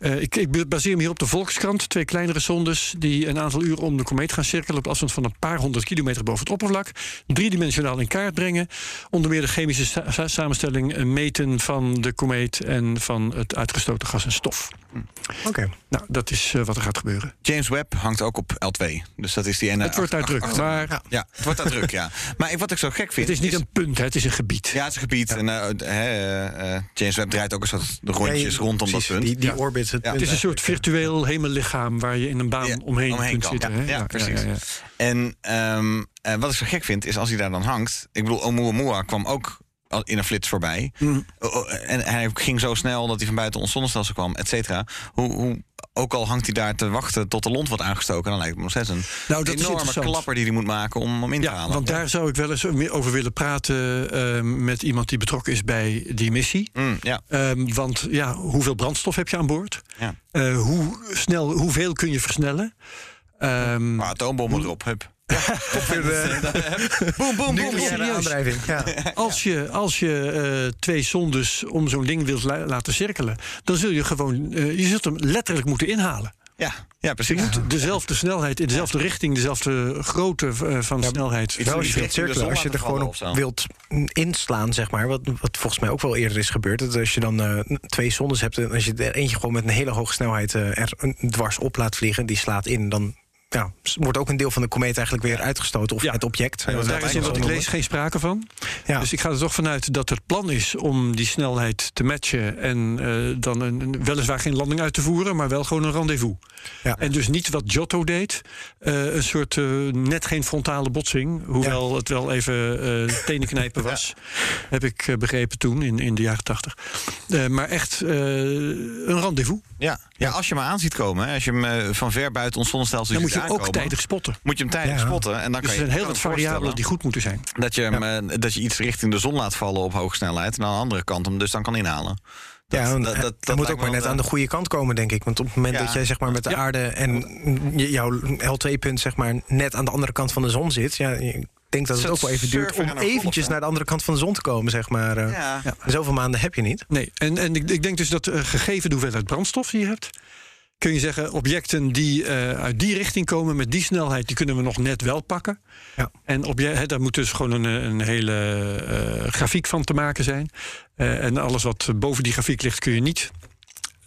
Eh, ik, ik baseer me hier op de Volkskrant. Twee kleinere zondes die een aantal uren om de komeet gaan cirkelen... op afstand van een paar honderd kilometer boven het oppervlak. Driedimensionaal in kaart brengen. Onder meer de chemische sa- sa- samenstelling eh, meten van de komeet... en van het uitgestoten gas en stof. Oké. Nou, dat is eh, wat er gaat gebeuren. James Webb hangt ook op L2. Dus dat is die ene... het wordt daar druk, maar Ja. Ja, het wordt daar druk, ja. Maar ik- wat ik zo gek vind... het is niet een punt, hè, het is een gebied. Ja, het is een gebied. En, eh, hè, eh, eh, James Webb draait ook een soort rondjes Ja, rondom precies, dat punt. Die, die Ja. Het, Ja. Het is een soort virtueel hemellichaam waar je in een baan Ja, omheen, omheen kunt kan. zitten. Ja, hè? ja, precies. ja, ja. En ehm, eh, wat ik zo gek vind, is als hij daar dan hangt... Ik bedoel, Oumuamua kwam ook al in een flits voorbij. Mm. Oh, oh, En hij ging zo snel dat hij van buiten ons zonnestelsel kwam, et cetera. Hoe, hoe, ook al hangt hij daar te wachten tot de lont wordt aangestoken, dan lijkt het nog steeds een Nou, dat enorme klapper die hij moet maken om hem in te Ja, halen. want daar zou ik wel eens meer over willen praten eh, met iemand die betrokken is bij die missie. Mm, ja. Ehm, want ja, hoeveel brandstof heb je aan boord? Ja. Eh, hoe snel, hoeveel kun je versnellen? Ehm, Maar atoombom erop, hup. boom, boom, serieus. aandrijving. Ja. als je, als je eh, twee zondes om zo'n ding wilt la- laten cirkelen, dan zul je gewoon, eh, je zult hem letterlijk moeten inhalen. Ja, ja, precies. Dezelfde snelheid, in dezelfde richting, dezelfde grootte eh, van snelheid. Wel als je wilt de cirkelen, als je er gewoon op wilt inslaan, zeg maar. Wat, wat volgens mij ook wel eerder is gebeurd. Dat als je dan eh, twee zondes hebt en als je er eentje gewoon met een hele hoge snelheid eh, er een dwars op laat vliegen, die slaat in, dan ja, wordt ook een deel van de komeet eigenlijk weer uitgestoten. Of Ja. het object. Ja, dat Daar is in wat ik lees geen sprake van. Ja. Dus ik ga er toch vanuit dat het plan is om die snelheid te matchen. En eh, dan een, een- weliswaar geen landing uit te voeren, maar wel gewoon een rendezvous. Ja. En dus niet wat Giotto deed. eh, een soort eh, net geen frontale botsing. Hoewel het wel even eh tenenknijpen was. Heb ik begrepen toen in, in de jaren tachtig. Eh, maar echt eh, een rendezvous. Ja. ja, als je hem aan ziet komen, hè, als je hem van ver buiten ons zonnestelsel ziet je ook tijdig spotten. moet je hem tijdig Ja. spotten. En dan Dus kan er je, zijn heel wat variabelen die goed moeten zijn. Dat je, hem, eh, dat je iets richting de zon laat vallen op hoge snelheid. En aan de andere kant hem dus dan kan inhalen. Dat, ja, want dat, dat, moet ook maar net aan de goede kant komen, denk ik. Want op het moment Ja. dat jij zeg maar, met de Ja. aarde en jouw L2-punt zeg maar, net aan de andere kant van de zon zit... Ja, ik denk dat het ook wel even duurt om eventjes naar de andere kant van de zon te komen. Zeg maar. eh. Ja. Zoveel maanden heb je niet. Nee, en, en ik, ik denk dus dat eh, gegeven de hoeveelheid brandstof die je hebt, kun je zeggen, objecten die eh, uit die richting komen met die snelheid, die kunnen we nog net wel pakken. Ja. En daar moet dus gewoon een, eh, een hele eh, grafiek van te maken zijn. En alles wat boven die grafiek ligt, kun je niet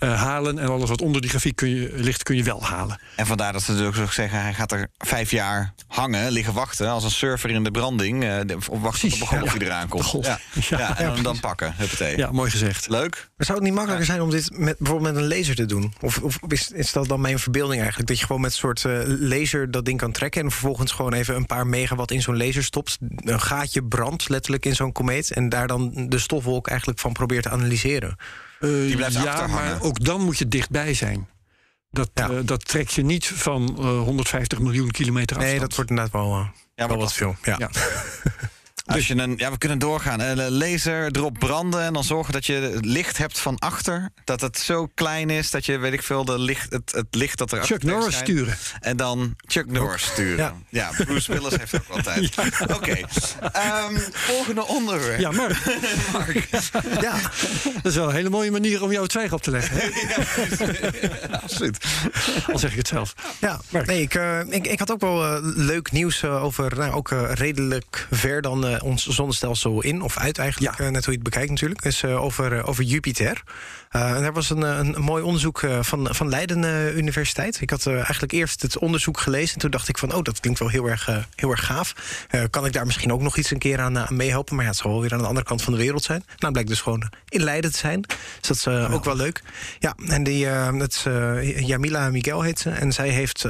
eh, halen. En alles wat onder die grafiek kun je, ligt, kun je wel halen. En vandaar dat ze dus ook zeggen, hij gaat er vijf jaar hangen, liggen wachten... als een surfer in de branding, eh, de- of wachten tot de Precies, golf ja. die eraan komt. Ja. Ja. Ja, en dan, dan pakken, huppatee. Ja, mooi gezegd. Leuk. Maar zou het niet makkelijker zijn om dit met, bijvoorbeeld met een laser te doen? Of, of is, is dat dan mijn verbeelding eigenlijk? Dat je gewoon met een soort eh, laser dat ding kan trekken... en vervolgens gewoon even een paar megawatt in zo'n laser stopt. Een gaatje brandt letterlijk in zo'n komeet... en daar dan de stofwolk eigenlijk van probeert te analyseren. Eh, Die blijft ja, achterhangen. maar ook dan moet je dichtbij zijn. Dat, Ja. eh, dat trek je niet van eh, 150 miljoen kilometer afstand. Nee, dat wordt inderdaad wel, eh, Ja, wel wat veel. Ja. Ja. Als je een, ja, we kunnen doorgaan. Eh, laser erop branden en dan zorgen dat je licht hebt van achter. Dat het zo klein is dat je, weet ik veel, de licht, het, het licht dat er Chuck Norris schijnt. sturen. En dan Chuck Norris sturen. Ja, Ja. Bruce Willis heeft ook altijd. Oké. Ehm, volgende onderwerp. Ja, maar Ja. dat is wel een hele mooie manier om jouw twijg op te leggen. Hè? absoluut. Al zeg ik het zelf. Ja, nee, ik, eh, ik, ik had ook wel eh, leuk nieuws eh, over, nou, ook redelijk ver dan eh, ons zonnestelsel in of uit eigenlijk, Ja. eh, net hoe je het bekijkt natuurlijk, is eh, over, over Jupiter. En daar was een, een, mooi onderzoek van, van Leiden Universiteit. Ik had eigenlijk eerst het onderzoek gelezen en toen dacht ik van, oh, dat klinkt wel heel erg, heel erg gaaf. Kan ik daar misschien ook nog iets een keer aan, eh, aan meehelpen? Maar ja, het zal wel weer aan de andere kant van de wereld zijn. Nou, blijkt dus gewoon in Leiden te zijn. Dus dat is ook wel leuk. Ja, en die, dat is Jamila Miguel heet ze. En zij heeft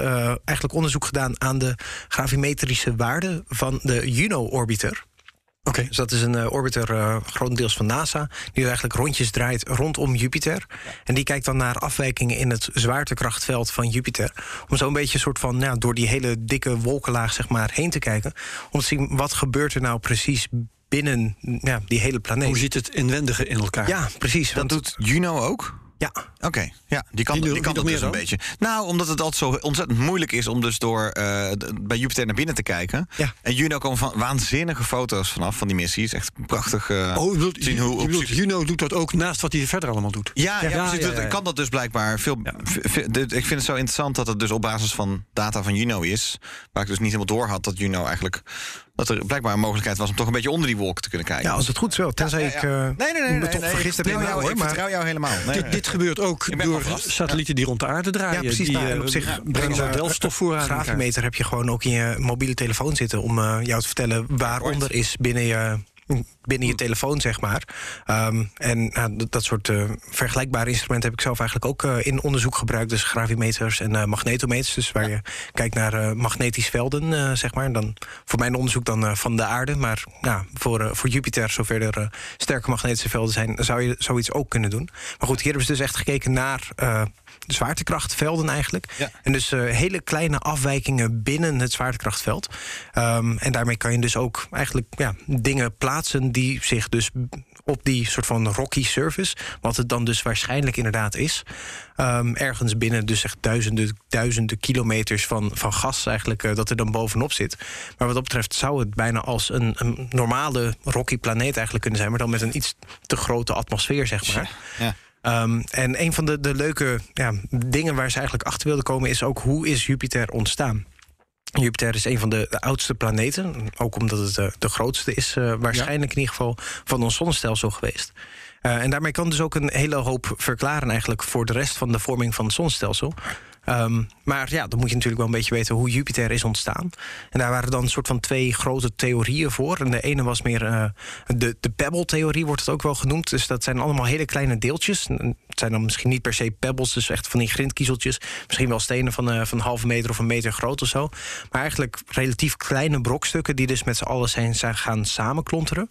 eigenlijk onderzoek gedaan aan de gravimetrische waarden van de Juno-orbiter. Oké. Dus dat is een eh, orbiter eh, grotendeels van NASA... die eigenlijk rondjes draait rondom Jupiter. En die kijkt dan naar afwijkingen in het zwaartekrachtveld van Jupiter... om zo een beetje een soort van nou, door die hele dikke wolkenlaag zeg maar, heen te kijken... om te zien wat gebeurt er nou precies binnen ja, die hele planeet. Hoe zit het inwendige in elkaar? Ja, precies. Dat want- doet Juno ook? Ja, Oké, ja, die kan, die kan dat dus een beetje. Nou, omdat het altijd zo ontzettend moeilijk is om dus door eh, bij Jupiter naar binnen te kijken. Ja. En Juno komen van waanzinnige foto's vanaf van die missie. Is echt prachtig. eh, Oh, bedoelt, zien hoe bedoelt Juno doet dat ook naast wat hij verder allemaal doet. Ja, ja, precies. kan dat dus blijkbaar veel. Ik vind het zo interessant dat het dus op basis van data van Juno is. Waar ik dus niet helemaal door had dat Juno eigenlijk. Dat er blijkbaar een mogelijkheid was om toch een beetje onder die wolken te kunnen kijken. ja, als het goed is wel. Tenzij Ja, ja. ik eh, nee, nee, nee, me nee, toch nee, vergist ik heb vertrouw jou, jou, hoor. ik Maar vertrouw jou helemaal. Nee, Dit, dit gebeurt ook door satellieten die rond de aarde draaien. Ja, precies. Die Nou, en eh, op zich brengen zo'n delfstof voor aan graafmeter heb je gewoon ook in je mobiele telefoon zitten... om eh, jou te vertellen waaronder is binnen je, binnen je telefoon, zeg maar. Ehm, en nou, dat, dat soort eh, vergelijkbare instrumenten heb ik zelf eigenlijk ook eh, in onderzoek gebruikt. Dus gravimeters en eh, magnetometers. Dus waar je kijkt naar magnetisch velden, zeg maar. Dan, voor mijn onderzoek dan van de aarde. Maar nou, voor, voor Jupiter, zover er sterke magnetische velden zijn... zou je zoiets ook kunnen doen. Maar goed, hier hebben ze dus echt gekeken naar... eh, zwaartekrachtvelden eigenlijk. Ja. En dus eh, hele kleine afwijkingen binnen het zwaartekrachtveld. Ehm, en daarmee kan je dus ook eigenlijk ja, dingen plaatsen die zich dus op die soort van rocky surface, wat het dan dus waarschijnlijk inderdaad is, ehm, ergens binnen dus echt duizenden, duizenden kilometers van, van gas eigenlijk eh, dat er dan bovenop zit. Maar wat dat betreft zou het bijna als een, een normale rocky planeet eigenlijk kunnen zijn, maar dan met een iets te grote atmosfeer, zeg maar. Ja. Ehm, en een van de, de leuke ja, dingen waar ze eigenlijk achter wilden komen is ook hoe is Jupiter ontstaan. Jupiter is een van de, de oudste planeten, ook omdat het de, de grootste is, eh, waarschijnlijk in ieder geval van ons zonnestelsel geweest. Eh, en daarmee kan dus ook een hele hoop verklaren eigenlijk voor de rest van de vorming van het zonnestelsel. Ehm, maar ja, dan moet je natuurlijk wel een beetje weten hoe Jupiter is ontstaan. En daar waren dan een soort van twee grote theorieën voor. En de ene was meer uh, de, de Pebble-theorie, wordt het ook wel genoemd. Dus dat zijn allemaal hele kleine deeltjes. Het zijn dan misschien niet per se pebbles, dus echt van die grindkiezeltjes. Misschien wel stenen van, uh, van een halve meter of een meter groot of zo. Maar eigenlijk relatief kleine brokstukken die dus met z'n allen zijn gaan samenklonteren.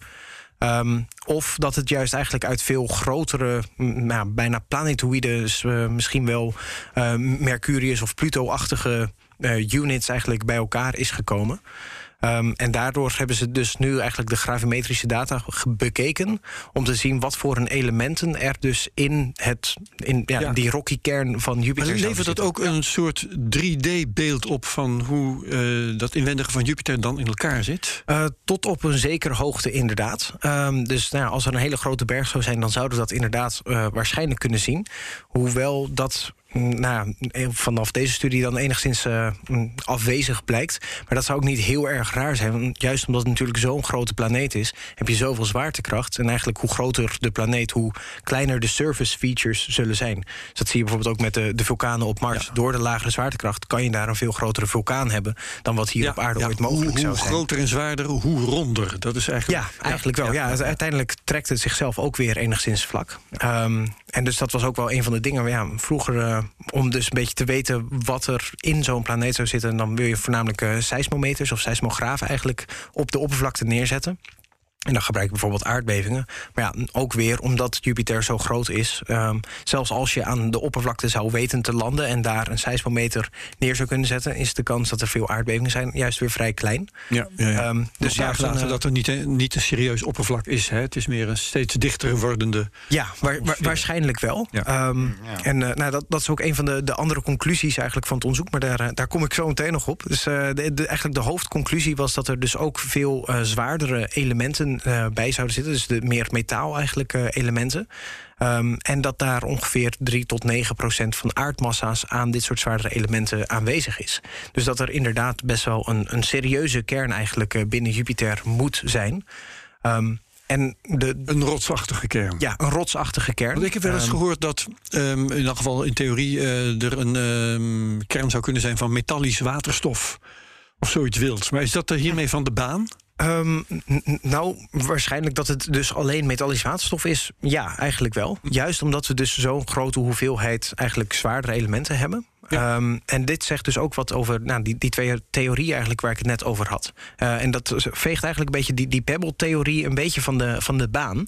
Um, of dat het juist eigenlijk uit veel grotere, nou, bijna planetoïde, uh, misschien wel uh, Mercurius of Pluto-achtige uh, units eigenlijk bij elkaar is gekomen. Um, en daardoor hebben ze dus nu eigenlijk de gravimetrische data bekeken om te zien wat voor een elementen er dus in, het, in ja, ja. die rocky kern van Jupiter maar levert dat ook een soort 3D-beeld op van hoe uh, dat inwendige van Jupiter dan in elkaar zit? Uh, tot op een zekere hoogte inderdaad. Um, dus nou, als er een hele grote berg zou zijn, dan zouden we dat inderdaad uh, waarschijnlijk kunnen zien. Hoewel dat nou, vanaf deze studie dan enigszins uh, afwezig blijkt. Maar dat zou ook niet heel erg raar zijn. Want juist omdat het natuurlijk zo'n grote planeet is, heb je zoveel zwaartekracht. En eigenlijk hoe groter de planeet, hoe kleiner de surface features zullen zijn. Dus dat zie je bijvoorbeeld ook met de, de vulkanen op Mars. Ja. Door de lagere zwaartekracht kan je daar een veel grotere vulkaan hebben dan wat hier ja, op aarde ja, ooit mogelijk hoe, zou zijn. Hoe groter en zwaarder, hoe ronder. Dat is eigenlijk. Ja, eigenlijk wel. Ja, uiteindelijk trekt het zichzelf ook weer enigszins vlak. Um, en dus dat was ook wel een van de dingen. Ja, vroeger, uh, om dus een beetje te weten wat er in zo'n planeet zou zitten, dan wil je voornamelijk uh, seismometers of seismografen eigenlijk op de oppervlakte neerzetten. En dan gebruik je bijvoorbeeld aardbevingen. Maar ja, ook weer omdat Jupiter zo groot is. Um, zelfs als je aan de oppervlakte zou weten te landen en daar een seismometer neer zou kunnen zetten, is de kans dat er veel aardbevingen zijn juist weer vrij klein. Ja, ja, ja. Um, dus ja, laten dat er niet, een, niet een serieus oppervlak is. Hè? Het is meer een steeds dichter wordende. Ja, waar, waar, waarschijnlijk wel. Ja. Um, ja. En uh, nou, dat, dat is ook een van de, de andere conclusies eigenlijk van het onderzoek. Maar daar, daar kom ik zo meteen nog op. Dus uh, de, de, eigenlijk de hoofdconclusie was dat er dus ook veel uh, zwaardere elementen uh, bij zouden zitten. Dus de meer metaal eigenlijk uh, elementen. Um, en dat daar ongeveer 3 tot 9 procent van aardmassa's aan dit soort zwaardere elementen aanwezig is. Dus dat er inderdaad best wel een, een serieuze kern eigenlijk uh, binnen Jupiter moet zijn. Um, en de, een rotsachtige kern. Ja, een rotsachtige kern. Want ik heb wel eens um, gehoord dat um, in elk geval in theorie uh, er een um, kern zou kunnen zijn van metallisch waterstof. Of zoiets wilds. Maar is dat er hiermee van de baan? Um, nou, waarschijnlijk dat het dus alleen metallisch waterstof is. Ja, eigenlijk wel. Juist omdat we dus zo'n grote hoeveelheid eigenlijk zwaardere elementen hebben. Um, en dit zegt dus ook wat over nou, die, die twee theorieën eigenlijk waar ik het net over had. Uh, en dat veegt eigenlijk een beetje die, die Pebble-theorie een beetje van de, van de baan.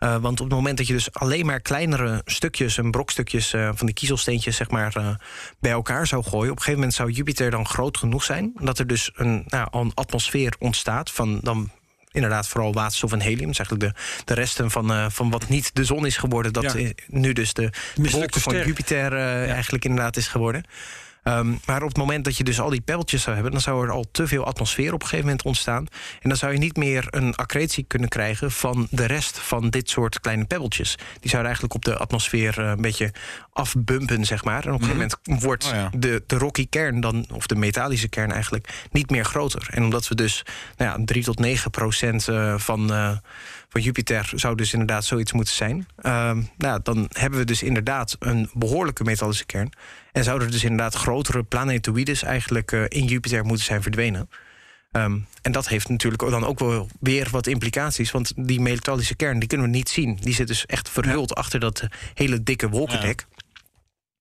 Uh, want op het moment dat je dus alleen maar kleinere stukjes en brokstukjes uh, van die kiezelsteentjes zeg maar, bij elkaar zou gooien, op een gegeven moment zou Jupiter dan groot genoeg zijn dat er dus een, nou, een atmosfeer ontstaat van dan inderdaad vooral waterstof en helium. Dus eigenlijk de, de resten van, uh, van wat niet de zon is geworden... dat ja. nu dus de, de wolken van Jupiter uh, ja. eigenlijk inderdaad is geworden. Um, maar op het moment dat je dus al die pebbeltjes zou hebben... dan zou er al te veel atmosfeer op een gegeven moment ontstaan. En dan zou je niet meer een accretie kunnen krijgen... van de rest van dit soort kleine pebbeltjes. Die zouden eigenlijk op de atmosfeer uh, een beetje afbumpen, zeg maar. En op een gegeven moment wordt Oh ja. de, de rocky kern dan... of de metallische kern eigenlijk, niet meer groter. En omdat we dus nou ja, 3 tot 9 procent uh, van... Uh, van Jupiter zou dus inderdaad zoiets moeten zijn. Uh, nou, dan hebben we dus inderdaad een behoorlijke metallische kern. En zouden er dus inderdaad grotere planetoïdes eigenlijk uh, in Jupiter moeten zijn verdwenen. Um, en dat heeft natuurlijk dan ook wel weer wat implicaties. Want die metallische kern die kunnen we niet zien. Die zit dus echt verhuld ja. achter dat hele dikke wolkendek. Ja.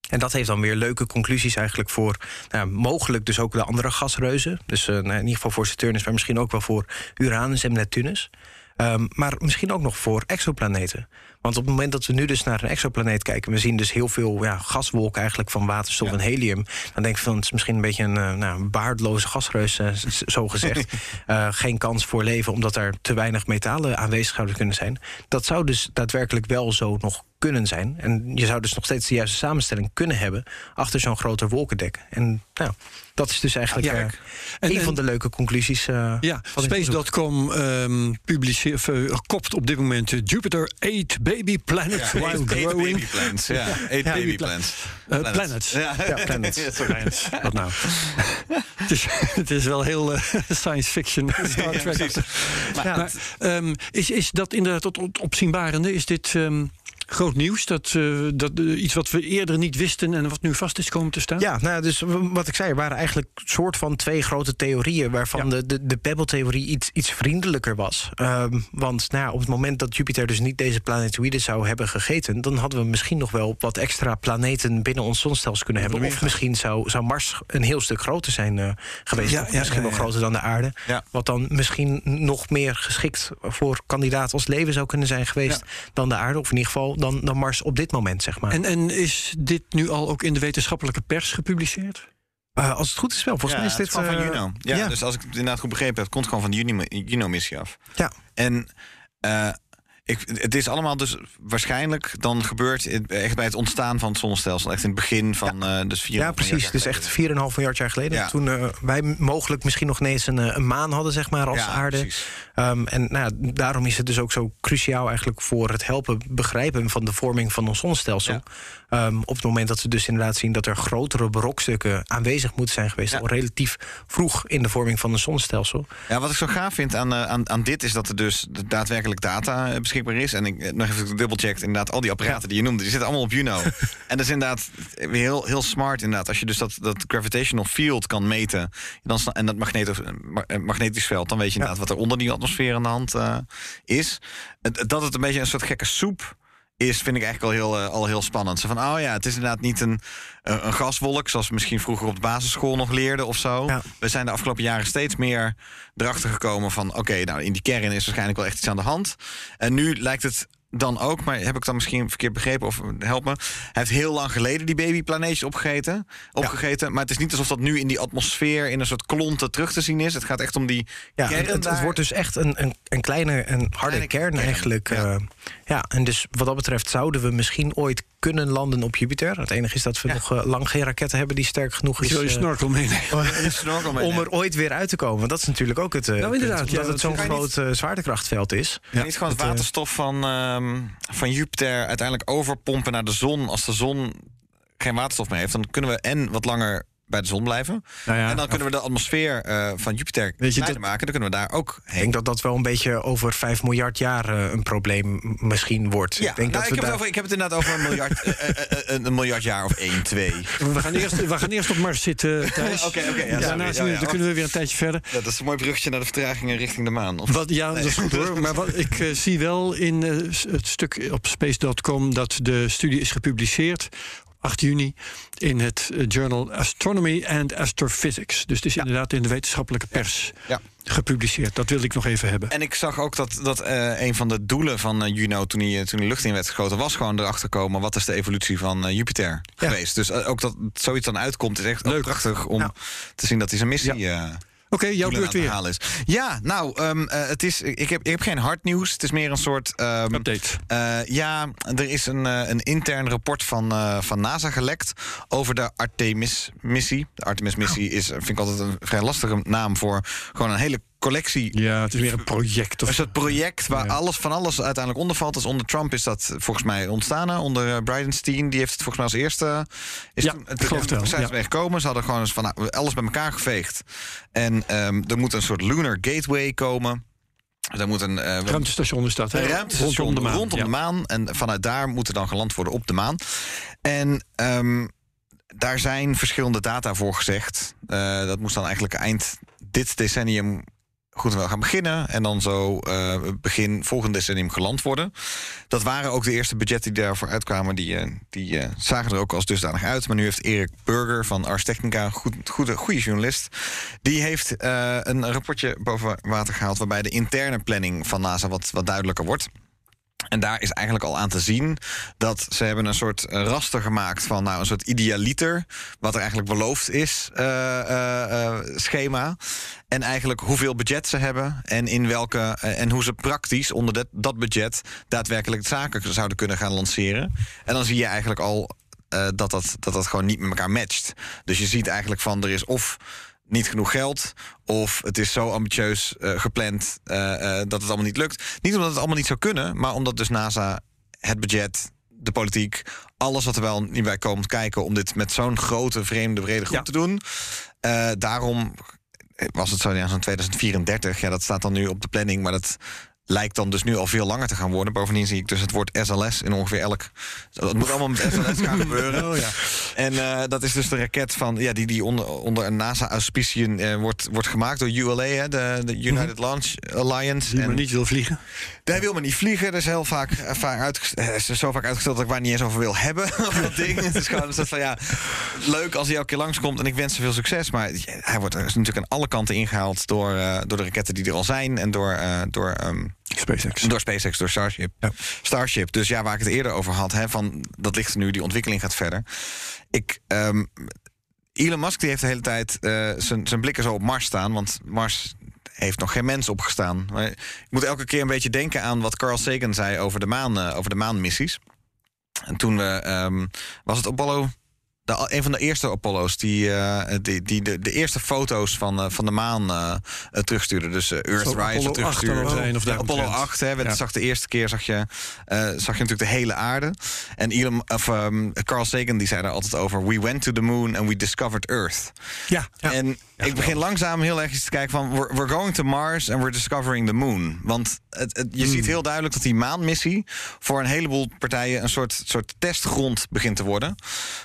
En dat heeft dan weer leuke conclusies eigenlijk voor nou, mogelijk dus ook de andere gasreuzen. Dus uh, nou, in ieder geval voor Saturnus, maar misschien ook wel voor Uranus en Neptunus. Ehm, maar misschien ook nog voor exoplaneten. Want op het moment dat we nu dus naar een exoplaneet kijken... we zien dus heel veel ja, gaswolken eigenlijk van waterstof en helium... dan denk ik van het is misschien een beetje een, uh, nou, baardloze gasreus, uh, zo gezegd. uh, geen kans voor leven omdat er te weinig metalen aanwezig zouden kunnen zijn. Dat zou dus daadwerkelijk wel zo nog kunnen zijn. En je zou dus nog steeds de juiste samenstelling kunnen hebben... achter zo'n groter wolkendek. En nou, dat is dus eigenlijk Ja, eh, en- een en- van de leuke conclusies. eh, Ja. Space.com ehm publiceert, eh, kopt op dit moment Jupiter 8 baby planet while Eight- eight growing. baby plants. Ja, eight baby plants. Planets. Ja, planets. Ja, sorry. Planets. Wat nou? het, is, het is wel heel science fiction. Star Trek. Maar, Maar, ehm, is, is dat inderdaad tot op- opzienbarende? Is dit ehm, groot nieuws? Dat, eh, dat eh, iets wat we eerder niet wisten en wat nu vast is komen te staan? Ja, nou, dus wat ik zei, er waren eigenlijk soort van twee grote theorieën... waarvan de, de, de Pebble-theorie iets, iets vriendelijker was. Ehm, want nou, ja, op het moment dat Jupiter dus niet deze planetoïden zou hebben gegeten... dan hadden we misschien nog wel wat extra planeten binnen ons zonstelsel kunnen hebben. Of misschien zou, zou Mars een heel stuk groter zijn eh, geweest. Ja, misschien wel groter dan de aarde. Wat dan misschien nog meer geschikt voor kandidaat als leven zou kunnen zijn geweest... dan de aarde, of in ieder geval dan, dan Mars op dit moment, zeg maar. En, en is dit nu al ook in de wetenschappelijke pers gepubliceerd? Eh, als het goed is wel, volgens ja, mij is het dit... van eh, Juno. Ja, ja. dus als ik het inderdaad goed begrepen heb, het komt gewoon van de Juno- Juno-missie af. Ja. En eh, ik, het is allemaal dus waarschijnlijk dan gebeurt het echt bij het ontstaan van het zonnestelsel. Echt in het begin van eh dus vier Ja, precies. Dus echt 4,5 miljard jaar geleden. Ja. Toen eh, wij mogelijk misschien nog ineens een, eh, een maan hadden, zeg maar, als Ja, aarde. precies. Ehm, en nou, ja, daarom is het dus ook zo cruciaal eigenlijk voor het helpen begrijpen van de vorming van ons zonnestelsel. Ja. Ehm, op het moment dat we dus inderdaad zien dat er grotere brokstukken aanwezig moeten zijn geweest, Ja. al relatief vroeg in de vorming van een zonnestelsel. Ja, wat ik zo gaaf vind aan, aan, aan dit is dat er dus daadwerkelijk data eh, beschikbaar is. En ik eh, nog even dubbelcheckt, inderdaad, al die apparaten die je noemde, die zitten allemaal op Juno. en dat is inderdaad heel, heel smart, inderdaad. Als je dus dat, dat gravitational field kan meten dan, en dat eh, magnetisch veld, dan weet je inderdaad wat er onder die atmosfeer aan de hand eh, is. Dat het een beetje een soort gekke soep is, vind ik eigenlijk al heel, eh, al heel spannend. Zo van, oh ja, het is inderdaad niet een, eh, een gaswolk... zoals we misschien vroeger op de basisschool nog leerden of zo. Ja. We zijn de afgelopen jaren steeds meer erachter gekomen van... oké, nou, in die kern is waarschijnlijk wel echt iets aan de hand. En nu lijkt het dan ook, maar heb ik dan misschien verkeerd begrepen of help me. Hij heeft heel lang geleden die babyplaneetjes opgegeten, opgegeten. Maar het is niet alsof dat nu in die atmosfeer in een soort klonten terug te zien is. Het gaat echt om die Ja, kern het, wordt dus echt een, een, een kleine, een harde Kleine kern, kern, eigenlijk. ja. Ja. ja, en dus wat dat betreft zouden we misschien ooit kunnen landen op Jupiter. Het enige is dat we nog eh, lang geen raketten hebben die sterk genoeg is. Zul je eh, snorkel meenemen? Een snorkel om meenemen. er ooit weer uit te komen. Want dat is natuurlijk ook het. eh, Nou, inderdaad, punt, ja, omdat het zo'n je groot eh, zwaartekrachtveld is. Ja. Niet gewoon het eh, waterstof van, ehm, van Jupiter uiteindelijk overpompen naar de zon. Als de zon geen waterstof meer heeft, dan kunnen we en wat langer bij de zon blijven. Nou ja, en dan kunnen we de atmosfeer eh, van Jupiter Weet je, kleiner dat- maken. Dan kunnen we daar ook Ik heen. denk dat dat wel een beetje over 5 miljard jaar eh, een probleem misschien wordt. Ja, ik denk nou, dat ik, we heb het daar. over, ik heb het inderdaad over een miljard, eh, een miljard jaar of 1, 2. we, gaan eerst, we gaan eerst op Mars zitten, Thijs. Oké, oké. Daarna Ja, zien we- ja, dan kunnen we weer een tijdje verder. Ja, dat is een mooi bruggetje naar de vertragingen richting de maan. Of, Wat, ja, dat is goed hoor. Maar wat, ik zie wel in het stuk op space.com dat de studie is gepubliceerd. 8 juni in het eh, journal Astronomy and Astrophysics. Dus het is inderdaad in de wetenschappelijke pers Ja. gepubliceerd. Dat wilde ik nog even hebben. En ik zag ook dat, dat eh, een van de doelen van eh, Juno toen hij, toen hij lucht in werd geschoten, was gewoon erachter komen wat is de evolutie van Jupiter Ja. geweest. Dus ook dat zoiets dan uitkomt, is echt Leuk. prachtig om te zien dat hij zijn missie. Oké, jouw beurt weer. is. Ja, nou, ehm, eh, het is, ik, heb, ik heb geen hard nieuws. Het is meer een soort. ehm, Update. eh, ja, er is een, eh, een intern rapport van, van NASA gelekt over de Artemis-missie. De Artemis-missie is, eh, vind ik altijd een vrij lastige naam voor gewoon een hele collectie Ja, het is meer een project. Of een soort project waar Ja. alles van alles uiteindelijk onder valt. Dus onder Trump is dat volgens mij ontstaan. Onder eh, Bridenstine, die heeft het volgens mij als eerste. Is Ja, het wel, Zijn ze mee gekomen. Ze hadden gewoon eens van nou, alles bij elkaar geveegd. En ehm, er moet een soort lunar gateway komen. Er moet een, eh, ruimtestation is dat. hè? een ruimtestation Rondom de maan. rondom de maan. En vanuit daar moet er dan geland worden op de maan. En ehm, daar zijn verschillende data voor gezegd. Eh, dat moest dan eigenlijk eind dit decennium goed en wel gaan beginnen. En dan zo eh, begin volgend decennium geland worden. Dat waren ook de eerste budgetten die daarvoor uitkwamen. Die, eh, die eh, zagen er ook als dusdanig uit. Maar nu heeft Erik Burger van Ars Technica, goed, goede, goede journalist... die heeft een rapportje boven water gehaald... waarbij de interne planning van NASA wat, wat duidelijker wordt. En daar is eigenlijk al aan te zien dat ze hebben een soort eh, raster gemaakt van nou, een soort idealiter, wat er eigenlijk beloofd is, eh, eh, schema. En eigenlijk hoeveel budget ze hebben en in welke en hoe ze praktisch onder dat, dat budget daadwerkelijk zaken zouden kunnen gaan lanceren. En dan zie je eigenlijk al dat, dat, dat dat gewoon niet met elkaar matcht. Dus je ziet eigenlijk van er is of niet genoeg geld. Of het is zo ambitieus eh, gepland eh, eh, dat het allemaal niet lukt. Niet omdat het allemaal niet zou kunnen, maar omdat dus NASA het budget, de politiek, alles wat er wel niet bij komt kijken om dit met zo'n grote, vreemde, brede groep Ja. te doen. Daarom was het zo ja, zo'n 2034. Ja, dat staat dan nu op de planning, maar dat lijkt dan dus nu al veel langer te gaan worden. Bovendien zie ik dus het woord SLS in ongeveer elk. Dat moet allemaal met SLS gaan gebeuren. Oh ja. En eh, dat is dus de raket van, ja, die, die onder, onder een NASA-auspiciën eh, wordt, wordt gemaakt door ULA, hè, de, de United Launch Alliance. Die en maar niet wil vliegen. Hij wil maar niet vliegen. Dat is heel vaak, eh, vaak uitgesteld, is zo vaak uitgesteld dat ik waar niet eens over wil hebben. dat ding. Het is gewoon van ja, leuk als hij elke keer langskomt en ik wens hem veel succes. Maar hij wordt er is natuurlijk aan alle kanten ingehaald door, door de raketten die er al zijn en door, door ehm, SpaceX. door SpaceX, door Starship. Ja. Starship. Dus ja, waar ik het eerder over had, hè, van dat ligt er nu, die ontwikkeling gaat verder. Ik, ehm, Elon Musk die heeft de hele tijd zijn zijn blikken zo op Mars staan, want Mars heeft nog geen mens opgestaan. Maar ik moet elke keer een beetje denken aan wat Carl Sagan zei over de, maan, eh, over de maanmissies. En toen we, ehm, was het Apollo. De, een van de eerste Apollo's die, eh, die, die de, de eerste foto's van, eh, van de maan eh, terugstuurde. Dus Earthrise Apollo 8 terugstuurde. dan zijn, of Ja, Apollo daaromtrent. 8, hè, werd- Ja. zag de eerste keer zag je, zag je natuurlijk de hele aarde. En Elon, of, ehm, Carl Sagan die zei daar altijd over: We went to the moon and we discovered Earth. Ja, En ik begin langzaam heel erg eens te kijken van... We're, we're going to Mars and we're discovering the moon. Want het, het- je ziet heel duidelijk dat die maanmissie... voor een heleboel partijen een soort, soort testgrond begint te worden.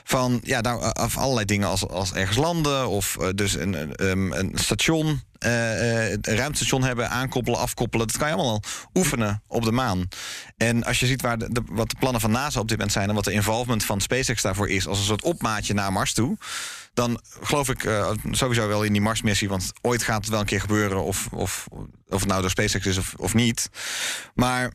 Van, ja, nou, af allerlei dingen als, als ergens landen... of eh, dus een, een, een- een station... eh, eh, een ruimtestation hebben, aankoppelen, afkoppelen. Dat kan je allemaal al oefenen op de maan. En als je ziet waar de, de- wat de plannen van NASA op dit moment zijn... en wat de involvement van SpaceX daarvoor is... als een soort opmaatje naar Mars toe dan geloof ik eh, sowieso wel in die Marsmissie. Want ooit gaat het wel een keer gebeuren. Of, of, of het nou door SpaceX is of, of niet. Maar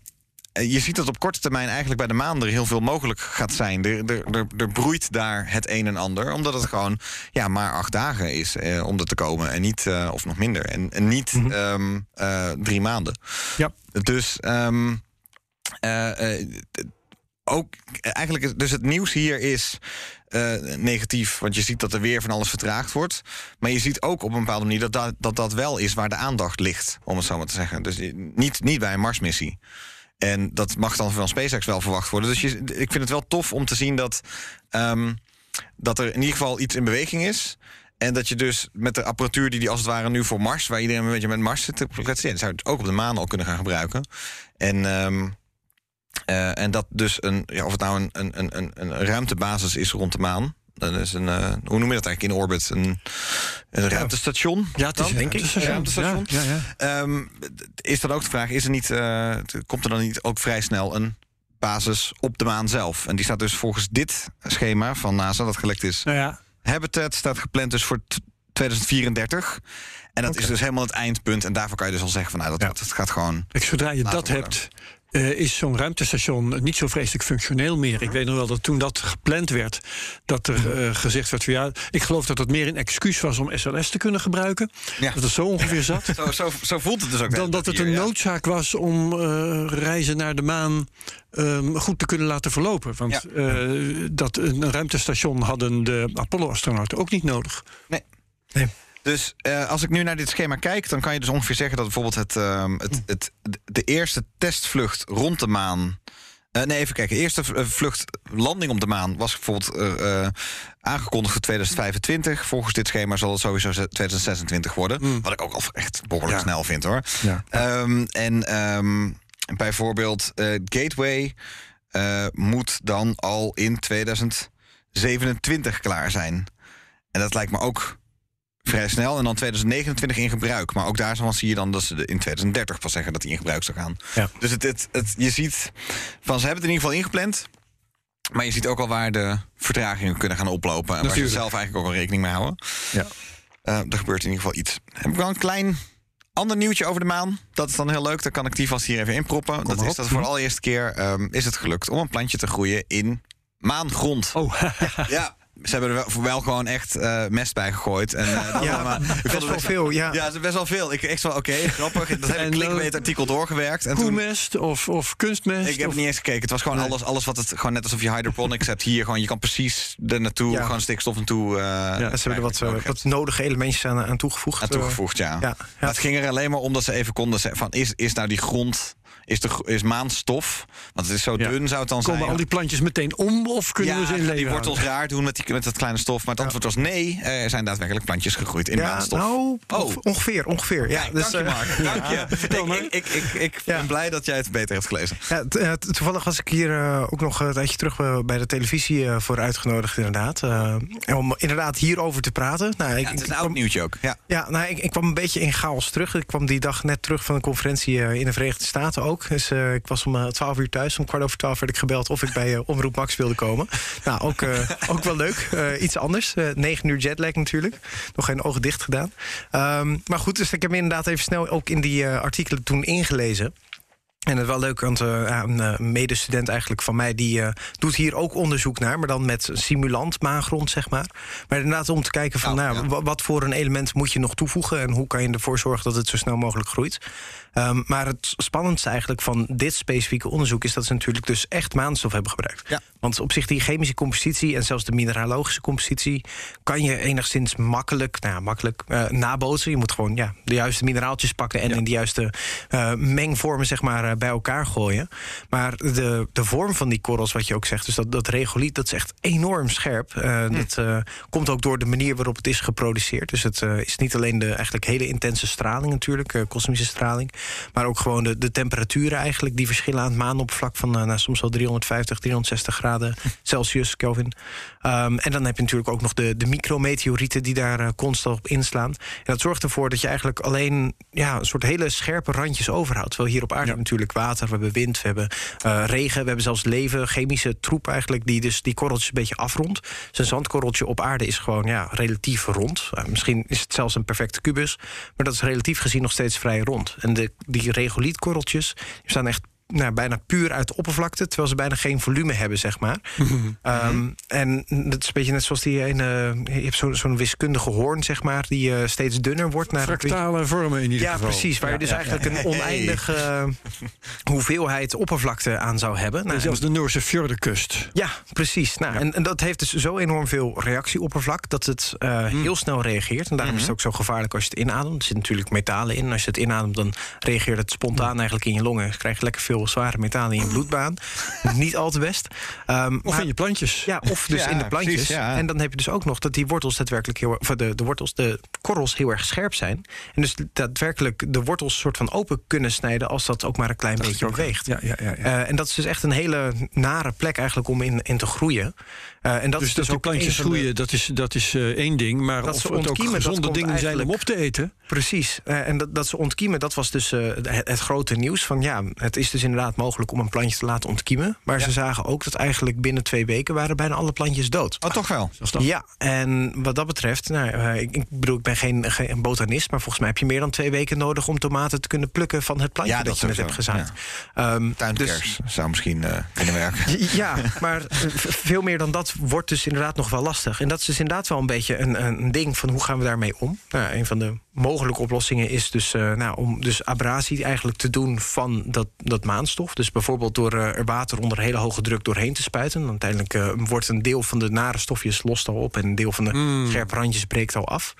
eh, je ziet dat op korte termijn eigenlijk bij de maan er heel veel mogelijk gaat zijn. Er, er, er, er broeit daar het een en ander. Omdat het gewoon ja, maar acht dagen is eh, om er te komen. En niet, of nog minder. En, en niet ehm, eh, drie maanden. Ja. Dus ehm, eh, eh, ook eigenlijk, is- dus het nieuws hier is eh, negatief. Want je ziet dat er weer van alles vertraagd wordt. Maar je ziet ook op een bepaalde manier dat dat, dat, dat wel is waar de aandacht ligt, om het zo maar te zeggen. Dus niet, niet bij een Marsmissie. En dat mag dan van SpaceX wel verwacht worden. Dus je, ik vind het wel tof om te zien dat, ehm, dat er in ieder geval iets in beweging is. En dat je dus met de apparatuur die die als het ware nu voor Mars, waar iedereen een beetje met Mars zit te plaatsen, zou je het ook op de maan al kunnen gaan gebruiken. En, ehm, eh, en dat dus een, ja, of het nou een, een, een, een, een ruimtebasis is rond de maan. Dat is een, eh, hoe noem je dat eigenlijk in orbit? Een, een ruimtestation? ja het is Dan? denk ik. Een ruimtestation. Ja, ja, ja. Ehm, is dan ook de vraag, is er niet, eh, komt er dan niet ook vrij snel een basis op de maan zelf? En die staat dus volgens dit schema van NASA, dat gelekt is. Nou ja, Habitat staat gepland dus voor t- 2034. En dat is dus helemaal het eindpunt. En daarvoor kan je dus al zeggen van nou, dat, dat gaat gewoon. Ik, zodra je dat worden. hebt, eh, is zo'n ruimtestation niet zo vreselijk functioneel meer. Ik weet nog wel dat toen dat gepland werd, dat er eh, gezegd werd van ja, ik geloof dat het meer een excuus was om SLS te kunnen gebruiken. Ja. Dat het zo ongeveer zat. Zo, zo, zo voelt het dus ook. Dan dat het hier, een ja. noodzaak was om eh, reizen naar de maan ehm, goed te kunnen laten verlopen. Want Ja. eh, dat een ruimtestation hadden de Apollo-astronauten ook niet nodig. Nee. Nee. Dus eh, als ik nu naar dit schema kijk, dan kan je dus ongeveer zeggen dat bijvoorbeeld het, ehm, het, het, de eerste testvlucht rond de maan. eh, nee, even kijken. De eerste eh, vlucht landing op de maan was bijvoorbeeld aangekondigd voor 2025. Volgens dit schema zal het sowieso ze- 2026 worden. Wat ik ook al echt behoorlijk Ja. snel vind hoor. Ja. Ehm, en ehm, bijvoorbeeld Gateway moet dan al in 2027 klaar zijn. En dat lijkt me ook vrij snel. En dan 2029 in gebruik. Maar ook daarvan zie je dan dat ze in 2030 pas zeggen dat die in gebruik zou gaan. Ja. Dus het, het, het, je ziet van ze hebben het in ieder geval ingepland. Maar je ziet ook al waar de vertragingen kunnen gaan oplopen. En waar ze Natuurlijk. zelf eigenlijk ook al rekening mee houden. Ja. Eh, er gebeurt in ieder geval iets. Heb ik wel een klein ander nieuwtje over de maan. Dat is dan heel leuk. Dan kan ik die vast hier even inproppen. dat is dat voor de allereerste keer ehm, is het gelukt om een plantje te groeien in maangrond. Oh, Ja, ze hebben er wel, wel gewoon echt eh, mest bij gegooid. En, eh, dat Ja, ik vond best het wel veel, ja. Ja, het is best wel veel. Ik echt wel, oké, grappig. Dat En, clickbait eh, artikel doorgewerkt. En toen, koemest of, of kunstmest? ik heb of- niet eens gekeken. Het was gewoon alles, alles wat het... Gewoon net alsof je hydroponics hebt hier. Gewoon, je kan precies er naartoe, Ja. gewoon stikstof naartoe... eh Ja, ze hebben er wat, eh, hebt. wat nodige elementjes aan, aan toegevoegd. aan toegevoegd, ja. ja, ja. Maar het ging er alleen maar om dat ze even konden zeggen van... is, is nou die grond, is, de, is maanstof? Want het is zo Ja. dun zou het dan Komen zijn. al die plantjes meteen om of kunnen ja, we ze in leven die houden? wortels raar doen met, die, met dat kleine stof. Maar het antwoord was nee. Er zijn daadwerkelijk plantjes gegroeid in maanstof. nou, Oh. ongeveer, ongeveer. Ja, dus, dank je, eh, Mark. Dank je. Ik, ik, ik, ik, ben blij dat jij het beter hebt gelezen. Eh, toevallig was ik hier eh, ook nog een tijdje terug bij de televisie voor uitgenodigd, inderdaad. Om inderdaad hierover te praten. Nou, ik, het is een oud nieuwtje ook. Ja. Ja, nou, ik, ik kwam een beetje in chaos terug. Ik kwam die dag net terug van een conferentie in de Verenigde Staten ook. Dus eh, ik was om eh, 12 uur thuis. Om kwart over 12 werd ik gebeld of ik bij eh, Omroep Max wilde komen. Nou, ook, eh, ook wel leuk. Eh, iets anders. Eh 9 uur jetlag natuurlijk. Nog geen ogen dicht gedaan. Ehm, maar goed, dus ik heb me inderdaad even snel ook in die eh, artikelen toen ingelezen. En het wel leuk, want eh, een eh, medestudent eigenlijk van mij... die eh, doet hier ook onderzoek naar, maar dan met simulant maangrond, zeg maar. Maar inderdaad om te kijken van, Nou, nou, ja. wat voor een element moet je nog toevoegen... en hoe kan je ervoor zorgen dat het zo snel mogelijk groeit. Ehm, maar het spannendste eigenlijk van dit specifieke onderzoek... is dat ze natuurlijk dus echt maanstof hebben gebruikt. Ja. Want op zich die chemische compositie en zelfs de mineralogische compositie... kan je enigszins makkelijk, nou ja, makkelijk eh, nabootsen. Je moet gewoon ja, de juiste mineraaltjes pakken... en in de juiste eh, mengvormen zeg maar, eh, bij elkaar gooien. Maar de, de vorm van die korrels, wat je ook zegt... dus dat, dat regoliet, dat is echt enorm scherp. Eh, Dat komt ook door de manier waarop het is geproduceerd. Dus het is niet alleen de eigenlijk hele intense straling natuurlijk... kosmische straling... maar ook gewoon de, de temperaturen eigenlijk... die verschillen aan het maanoppervlak van eh, nou, soms wel 350, 360 graden Celsius, Kelvin. Ehm, en dan heb je natuurlijk ook nog de, de micrometeorieten... die daar eh, constant op inslaan. En dat zorgt ervoor dat je eigenlijk alleen ja, een soort hele scherpe randjes overhoudt. Terwijl hier op aarde Ja. natuurlijk water, we hebben wind, we hebben eh, regen... we hebben zelfs leven, chemische troep eigenlijk... die dus die korreltjes een beetje afrondt. Dus een zandkorreltje op aarde is gewoon ja, relatief rond. Misschien is het zelfs een perfecte kubus... maar dat is relatief gezien nog steeds vrij rond. En de, die regolietkorreltjes staan echt nou, bijna puur uit de oppervlakte... terwijl ze bijna geen volume hebben, zeg maar. Ehm, en dat is een beetje net zoals die ene... je hebt zo'n wiskundige hoorn, zeg maar... die eh, steeds dunner wordt. Naar Fractale vormen in ieder ja, geval. precies. Waar je dus Ja, eigenlijk een oneindige eh, hoeveelheid oppervlakte aan zou hebben. Nou, Zelfs de Noorse fjordenkust. ja, precies. Nou, en, en dat heeft dus zo enorm veel reactieoppervlak dat het eh, Hmm. heel snel reageert. En daarom is het ook zo gevaarlijk als je het inademt. Er zitten natuurlijk metalen in. Als je het inademt, dan reageert het spontaan eigenlijk in je longen. Je krijgt lekker veel zware metalen in je bloedbaan. Niet al te best. Ehm, Of maar- in je plantjes. ja, of dus Ja, in de plantjes. precies, ja. En dan heb je dus ook nog dat die wortels daadwerkelijk heel of de, de wortels, de korrels heel erg scherp zijn. En dus daadwerkelijk de wortels soort van open kunnen snijden als dat ook maar een klein beetje beweegt. Ja, ja, ja, ja. Eh, en dat is dus echt een hele nare plek eigenlijk om in, in te groeien. Eh, en dat dus is dat dus die ook plantjes de- groeien, dat is, dat is eh, één ding. Maar Dat of ze het ook ontkiemen, dat gezonde komt dingen zijn om eigenlijk- op te eten. Precies. Eh, en dat, dat ze ontkiemen, dat was dus eh, het, het grote nieuws. Van ja, het is dus inderdaad mogelijk om een plantje te laten ontkiemen. Maar ze zagen ook dat eigenlijk binnen twee weken waren bijna alle plantjes dood. Oh, toch wel? Dat. Ja, en wat dat betreft, nou, ik, ik bedoel, ik ben geen, geen botanist, maar volgens mij heb je meer dan twee weken nodig om tomaten te kunnen plukken van het plantje Ja, dat, dat je net hebt gezaaid. Ehm, Tuinkers zou misschien eh, kunnen werken. dus- ja, maar veel meer dan dat wordt dus inderdaad nog wel lastig. En dat is dus inderdaad wel een beetje een, een ding van hoe gaan we daarmee om. Nou, een van de mogelijke oplossingen is dus eh, nou, om dus abrasie eigenlijk te doen van dat, dat maanstof. Dus bijvoorbeeld door eh, er water onder hele hoge druk doorheen te spuiten. Dan uiteindelijk eh, wordt een deel van de nare stofjes lost al op en een deel van de scherpe randjes breekt al af.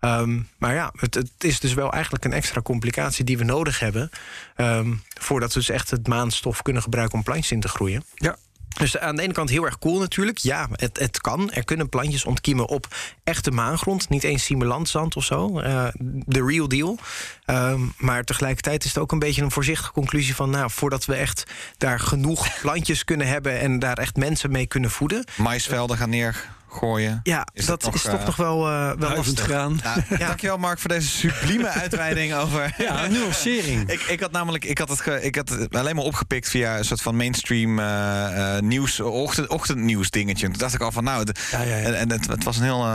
Ehm, maar ja, het, het is dus wel eigenlijk een extra complicatie die we nodig hebben. ehm, voordat we dus echt het maanstof kunnen gebruiken om plantjes in te groeien. Ja. Dus aan de ene kant heel erg cool natuurlijk. Ja, het, het kan. Er kunnen plantjes ontkiemen op echte maangrond. Niet eens simulantzand of zo. Eh, De real deal. Ehm, maar tegelijkertijd is het ook een beetje een voorzichtige conclusie van... nou, voordat we echt daar genoeg plantjes kunnen hebben... en daar echt mensen mee kunnen voeden... Maisvelden gaan neer gooien. Ja, Is dat nog, is toch eh, nog wel, eh, wel lastig. graan. Nou, Dankjewel Mark voor deze sublieme uitweiding over... Ja, nuancering. Ik, ik had namelijk ik had het, ge- ik had het alleen maar opgepikt via een soort van mainstream eh, eh, nieuws, ochtend, ochtendnieuws dingetje. Toen dacht ik al van nou, de- Ja, ja, ja. en, en het, het was een heel,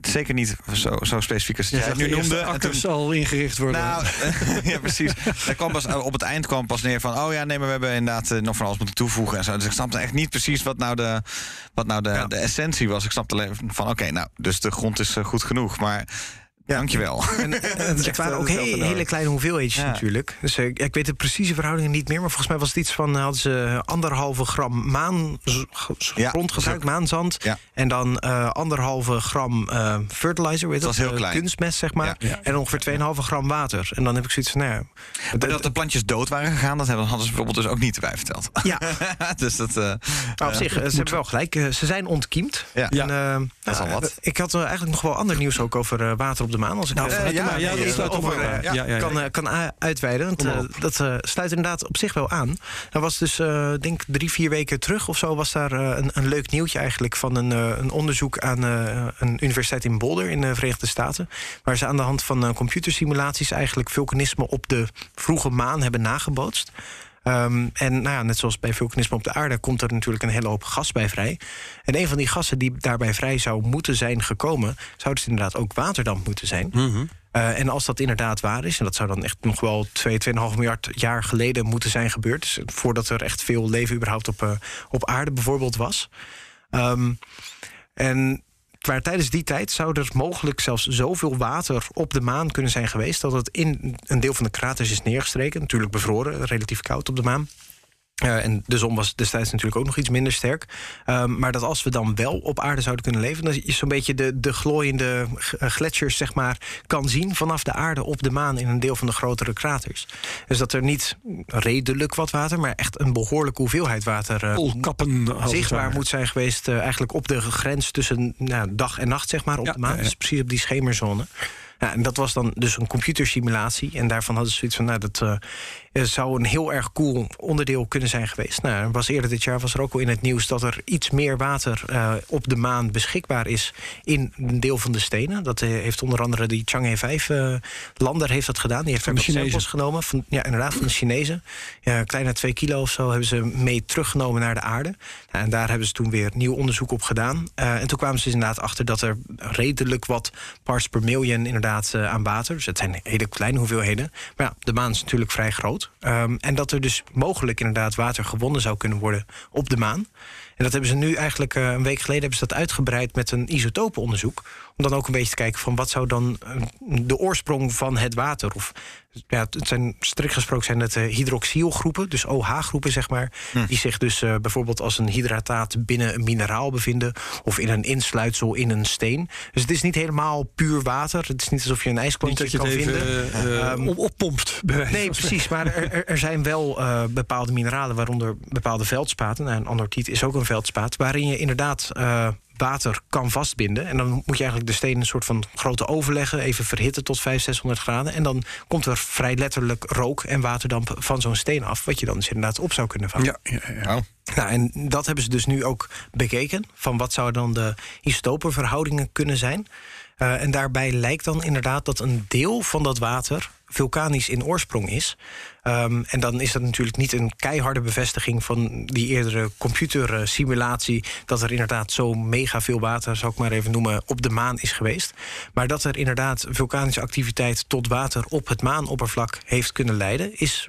zeker niet zo, zo specifiek als Je jij het nu noemde. En toen- akkers al ingericht worden. nou, ja, precies. Daar kwam pas, op het eind kwam pas neer van... oh ja, nee, maar we hebben inderdaad nog van alles moeten toevoegen en zo. Dus ik snapte echt niet precies wat nou de, wat nou de, Ja. de essentie was. Ik snapte alleen van, oké, nou, dus de grond is eh, goed genoeg. Maar dankjewel. En, en het waren eh, ook dat is wel he- nodig. hele kleine hoeveelheidjes Ja. natuurlijk. Dus eh, ik weet de precieze verhoudingen niet meer. Maar volgens mij was het iets van... eh, hadden ze anderhalve gram maan, Ja, maanzand. Ja. En dan eh, anderhalve gram eh, fertilizer, weet Dat dat? was heel Eh, klein. kunstmest, zeg maar. Ja. Ja. En ongeveer 2,5 gram water. En dan heb ik zoiets van, nou ja... Maar dat de plantjes dood waren gegaan, dat hebben, hadden ze bijvoorbeeld dus ook niet erbij verteld. Ja, dus dat... eh, nou, op zich, eh, ze hebben wel gelijk. Eh, ze zijn ontkiemd. Ja. En, eh, Dat is al wat. Ik had eh, eigenlijk nog wel ander nieuws ook over eh, water op de maan. Als ik Nou, eh, ja, dat sluit over, Ja, kan, kan uitweiden. Want, eh, dat eh, sluit inderdaad op zich wel aan. Er was dus, denk drie, vier weken terug of zo... was daar een, een leuk nieuwtje eigenlijk van een, een onderzoek... aan een universiteit in Boulder in de Verenigde Staten... waar ze aan de hand van computersimulaties... eigenlijk vulkanisme op de vroege maan hebben nagebootst. Ehm, en nou ja, net zoals bij vulkanisme op de aarde komt er natuurlijk een hele hoop gas bij vrij. En een van die gassen die daarbij vrij zou moeten zijn gekomen, zou dus inderdaad ook waterdamp moeten zijn. Eh, en als dat inderdaad waar is, en dat zou dan echt nog wel 2, 2,5 miljard jaar geleden moeten zijn gebeurd, dus voordat er echt veel leven überhaupt op, eh, op aarde bijvoorbeeld was. Ehm, en maar tijdens die tijd zou er mogelijk zelfs zoveel water op de maan kunnen zijn geweest... dat het in een deel van de kraters is neergestreken. Natuurlijk bevroren, relatief koud op de maan. Eh, en de zon was destijds natuurlijk ook nog iets minder sterk. Ehm, maar dat als we dan wel op aarde zouden kunnen leven... dan je zo'n beetje de, de glooiende eh, gletsjers zeg maar, kan zien... vanaf de aarde op de maan in een deel van de grotere kraters. Dus dat er niet redelijk wat water... maar echt een behoorlijke hoeveelheid water... het zichtbaar moet zijn geweest... eigenlijk op de grens tussen nou, dag en nacht, zeg maar, op Ja, de maan. Dus precies op die schemerzone. Ja, en dat was dan dus een computersimulatie. En daarvan hadden ze zoiets van, nou, dat eh, eh, zou een heel erg cool onderdeel kunnen zijn geweest. Nou, er was eerder dit jaar was er ook al in het nieuws dat er iets meer water eh, op de maan beschikbaar is in een deel van de stenen. Dat heeft onder andere die Chang'e 5 eh, lander heeft dat gedaan. Die heeft Chinezen. samples genomen. Van, ja, inderdaad, van de Chinezen. Ja, kleine twee kilo of zo hebben ze mee teruggenomen naar de aarde. Nou, en daar hebben ze toen weer nieuw onderzoek op gedaan. En toen kwamen ze dus inderdaad achter dat er redelijk wat parts per million inderdaad eh, aan water. Dus het zijn hele kleine hoeveelheden. Maar ja, de maan is natuurlijk vrij groot. Ehm, en dat er dus mogelijk inderdaad water gewonnen zou kunnen worden op de maan. En dat hebben ze nu eigenlijk eh, een week geleden hebben ze dat uitgebreid met een isotopenonderzoek. Om dan ook een beetje te kijken van wat zou dan eh, de oorsprong van het water. Of ja, het zijn strikt gesproken zijn het eh, hydroxylgroepen, dus OH-groepen zeg maar. Die zich dus eh, bijvoorbeeld als een hydrataat binnen een mineraal bevinden. Of in een insluitsel in een steen. Dus het is niet helemaal puur water. Het is niet alsof je een ijsklontje kan even vinden. op, oppompt. Nee, precies. Maar er, er, zijn wel bepaalde mineralen, waaronder bepaalde veldspaten. Nou, een is ook een veldspaat. Waarin je inderdaad water kan vastbinden. En dan moet je eigenlijk de steen een soort van grote oven leggen. Even verhitten tot 500, 600 graden. En dan komt er vrij letterlijk rook en waterdamp van zo'n steen af. Wat je dan dus inderdaad op zou kunnen vangen. Ja, ja, ja. Nou, en dat hebben ze dus nu ook bekeken. Van wat zouden dan de isotopenverhoudingen kunnen zijn. Eh, en daarbij lijkt dan inderdaad dat een deel van dat water vulkanisch in oorsprong is. Ehm, en dan is dat natuurlijk niet een keiharde bevestiging van die eerdere computersimulatie. dat er inderdaad zo mega veel water, zou ik maar even noemen, op de maan is geweest. Maar dat er inderdaad vulkanische activiteit tot water op het maanoppervlak heeft kunnen leiden, is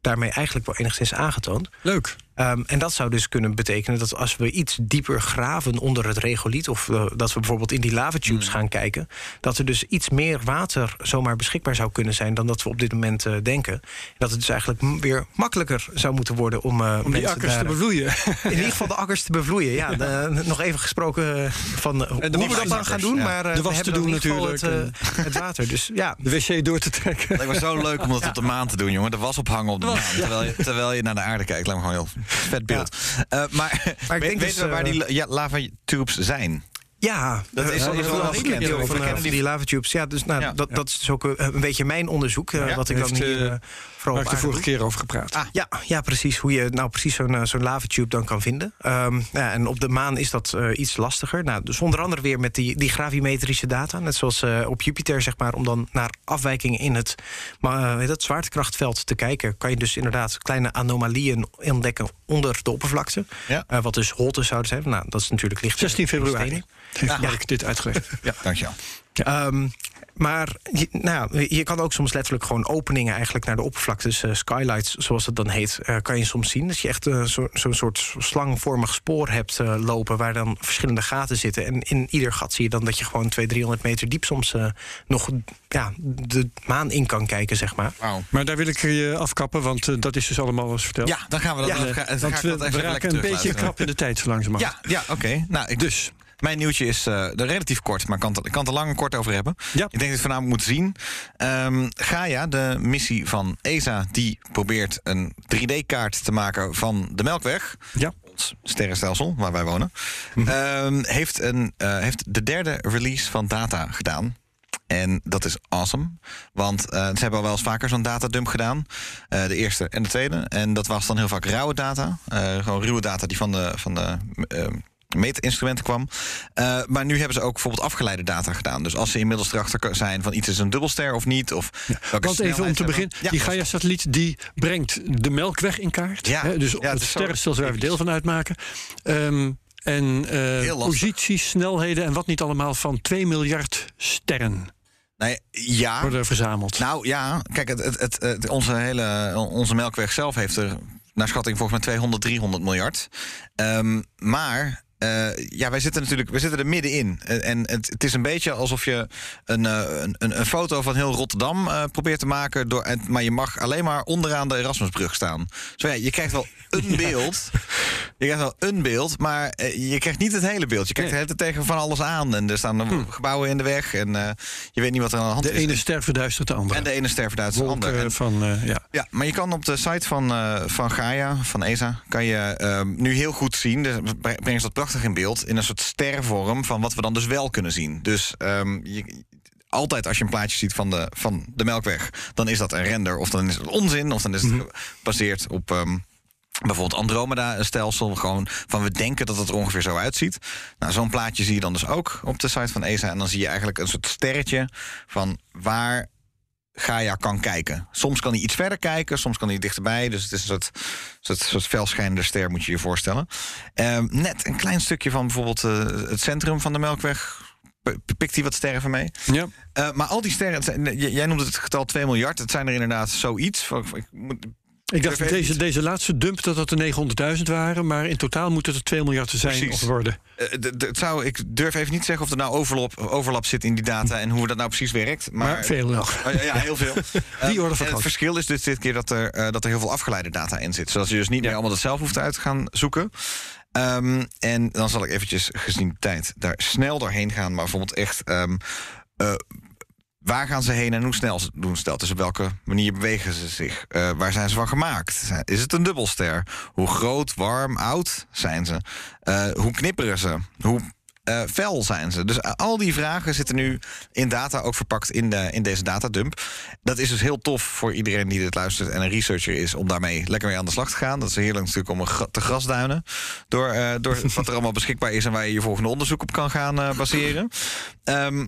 daarmee eigenlijk wel enigszins aangetoond. Leuk. Ehm, en dat zou dus kunnen betekenen dat als we iets dieper graven onder het regoliet, of eh, dat we bijvoorbeeld in die lavatubes gaan kijken, dat er dus iets meer water zomaar beschikbaar zou kunnen zijn dan dat we op dit moment eh, denken. En dat het dus eigenlijk weer makkelijker zou moeten worden om, eh, Om die mensen akkers daar- te bevloeien. In ieder geval de akkers te bevloeien. Ja, de- nog even gesproken van hoe we dat dan gaan doen. ja. Maar eh, De we was te doen het, natuurlijk. het water. Dus ja, De wc door te trekken. Lijkt me zo leuk om dat op de maan te doen, jongen. De was ophangen op de maan. Terwijl je, terwijl je naar de aarde kijkt. Lijkt me gewoon heel vet beeld. Eh, maar Maar ik weet- denk weten dus, we waar eh, die ja, lava tubes zijn? Ja, Dat is eh, al- eh, is al wel bekend. We van, eh, die- die lava tubes. Ja, dus nou, Ja, dat, ja. dat is ook eh, een beetje mijn onderzoek. eh, Ja, wat ik dan heeft, hier eh, eh, vooral Waar ik de vorige keer over gepraat. Ah. Ja, ja, precies. Hoe je nou precies zo'n eh, zo'n lavatube dan kan vinden. Ehm, ja, en op de maan is dat eh, iets lastiger. Nou, dus onder andere weer met die, die gravimetrische data. Net zoals eh, op Jupiter, zeg maar. Om dan naar afwijkingen in het, maar, eh, het zwaartekrachtveld te kijken... kan je dus inderdaad kleine anomalieën ontdekken onder de oppervlakte. Ja. Eh, wat dus holtes zouden zijn. Nou, dat is natuurlijk licht. 16 februari heeft Ja. Mark dit uitgelegd. Ja, dankjewel. Ehm, maar je, nou, je kan ook soms letterlijk gewoon openingen eigenlijk naar de oppervlakte. Dus eh, skylights, zoals het dan heet, eh, kan je soms zien. Dat je echt zo- zo'n soort slangvormig spoor hebt eh, lopen... waar dan verschillende gaten zitten. En in ieder gat zie je dan dat je gewoon 200, 300 meter diep... soms eh, nog ja, de maan in kan kijken, zeg maar. Maar daar wil ik je afkappen, want dat is dus allemaal eens verteld. Ja, dan gaan we dat. Ja, dan ga, dan want ga ik we, dat we even raken een beetje krap in de tijd, zo langzamerhand. Ja, ja oké. Nou, ik, Dus, Mijn nieuwtje is eh, relatief kort, maar ik kan, kan het er lang en kort over hebben. Ja. Ik denk dat je het vanavond moet zien. Ehm, Gaia, de missie van ESA, die probeert een 3D-kaart te maken van de Melkweg. ja. Ons sterrenstelsel, waar wij wonen. ehm, heeft, een, eh, heeft de derde release van data gedaan. En dat is awesome. Want eh, ze hebben al wel eens vaker zo'n datadump gedaan. De eerste en de tweede. En dat was dan heel vaak rauwe data. Gewoon ruwe data die van de, van de eh, meetinstrumenten kwam. Eh, maar nu hebben ze ook bijvoorbeeld afgeleide data gedaan. Dus als ze inmiddels erachter zijn van iets is een dubbelster of niet. Of welke Want even om te beginnen, hebben. die Ja, Gaia-satelliet die brengt de Melkweg in kaart. Ja, Hè, dus ja, het het sterrenstelsel waar we deel van uitmaken. Ehm, en eh, Heel lastig. posities, snelheden en wat niet allemaal van 2 miljard sterren Nee, ja. worden verzameld. Nou ja, kijk, het, het, het, het- onze, hele, onze melkweg zelf heeft er naar schatting volgens mij 200, 300 miljard. Ehm, maar eh, ja, wij zitten natuurlijk we zitten er middenin. Eh, En het, het is een beetje alsof je een, eh, een, een, foto van heel Rotterdam eh, probeert te maken. Door, en, maar je mag alleen maar onderaan de Erasmusbrug staan. Zo ja, je krijgt wel een beeld. Je krijgt wel een beeld, maar je krijgt niet het hele beeld. Je kijkt de hele tijd tegen van alles aan. En er staan gebouwen in de weg. En je weet niet wat er aan de hand de is. ene ster verduistert de andere. En de ene ster verduistert de Wolken ander. En- van, ja. ja, maar je kan op de site van, van Gaia, van ESA, kan je nu heel goed zien. Dus bre- brengen ze dat prachtig in beeld. In een soort stervorm van wat we dan dus wel kunnen zien. Dus ehm, je, altijd als je een plaatje ziet van de, van de Melkweg, dan is dat een render. Of dan is het onzin. Of dan is het gebaseerd op. ehm, Bijvoorbeeld Andromeda-stelsel, gewoon van we denken dat het er ongeveer zo uitziet. Nou, zo'n plaatje zie je dan dus ook op de site van ESA. En dan zie je eigenlijk een soort sterretje van waar Gaia kan kijken. Soms kan hij iets verder kijken, soms kan hij dichterbij. Dus het is een soort, soort, soort felschijnende ster, moet je je voorstellen. Ehm, net een klein stukje van bijvoorbeeld eh, het centrum van de Melkweg. p- Pikt hij wat sterren van mee? ja. Eh, maar al die sterren, het jij noemde het getal 2 miljard. Het zijn er inderdaad zoiets. Ik moet, Ik dacht dat deze, deze laatste dump dat dat er 900.000 waren. Maar in totaal moet het er 2 miljard zijn Precies. of worden. eh, het zou, ik durf even niet zeggen of er nou overlap, overlap zit in die data en hoe dat nou precies werkt. Maar, Maar, veel nog. Oh, ja, heel veel. Die Ehm, orde van en het verschil is dus dit keer dat er, eh, dat er heel veel afgeleide data in zit. Zodat je dus niet meer allemaal dat zelf hoeft uit te gaan zoeken. Ehm, en dan zal ik eventjes, gezien de tijd, daar snel doorheen gaan. Maar bijvoorbeeld echt... ehm, eh, Waar gaan ze heen en hoe snel ze doen ze dat? Dus op welke manier bewegen ze zich? Eh, waar zijn ze van gemaakt? Is het een dubbelster? Hoe groot, warm, oud zijn ze? Eh, hoe knipperen ze? Hoe eh, fel zijn ze? Dus al die vragen zitten nu in data ook verpakt in, de, in deze datadump. Dat is dus heel tof voor iedereen die dit luistert en een researcher is om daarmee lekker mee aan de slag te gaan. Dat is heerlijk natuurlijk om gra- te grasduinen door, door wat er allemaal beschikbaar is en waar je je volgende onderzoek op kan gaan baseren. Ehm,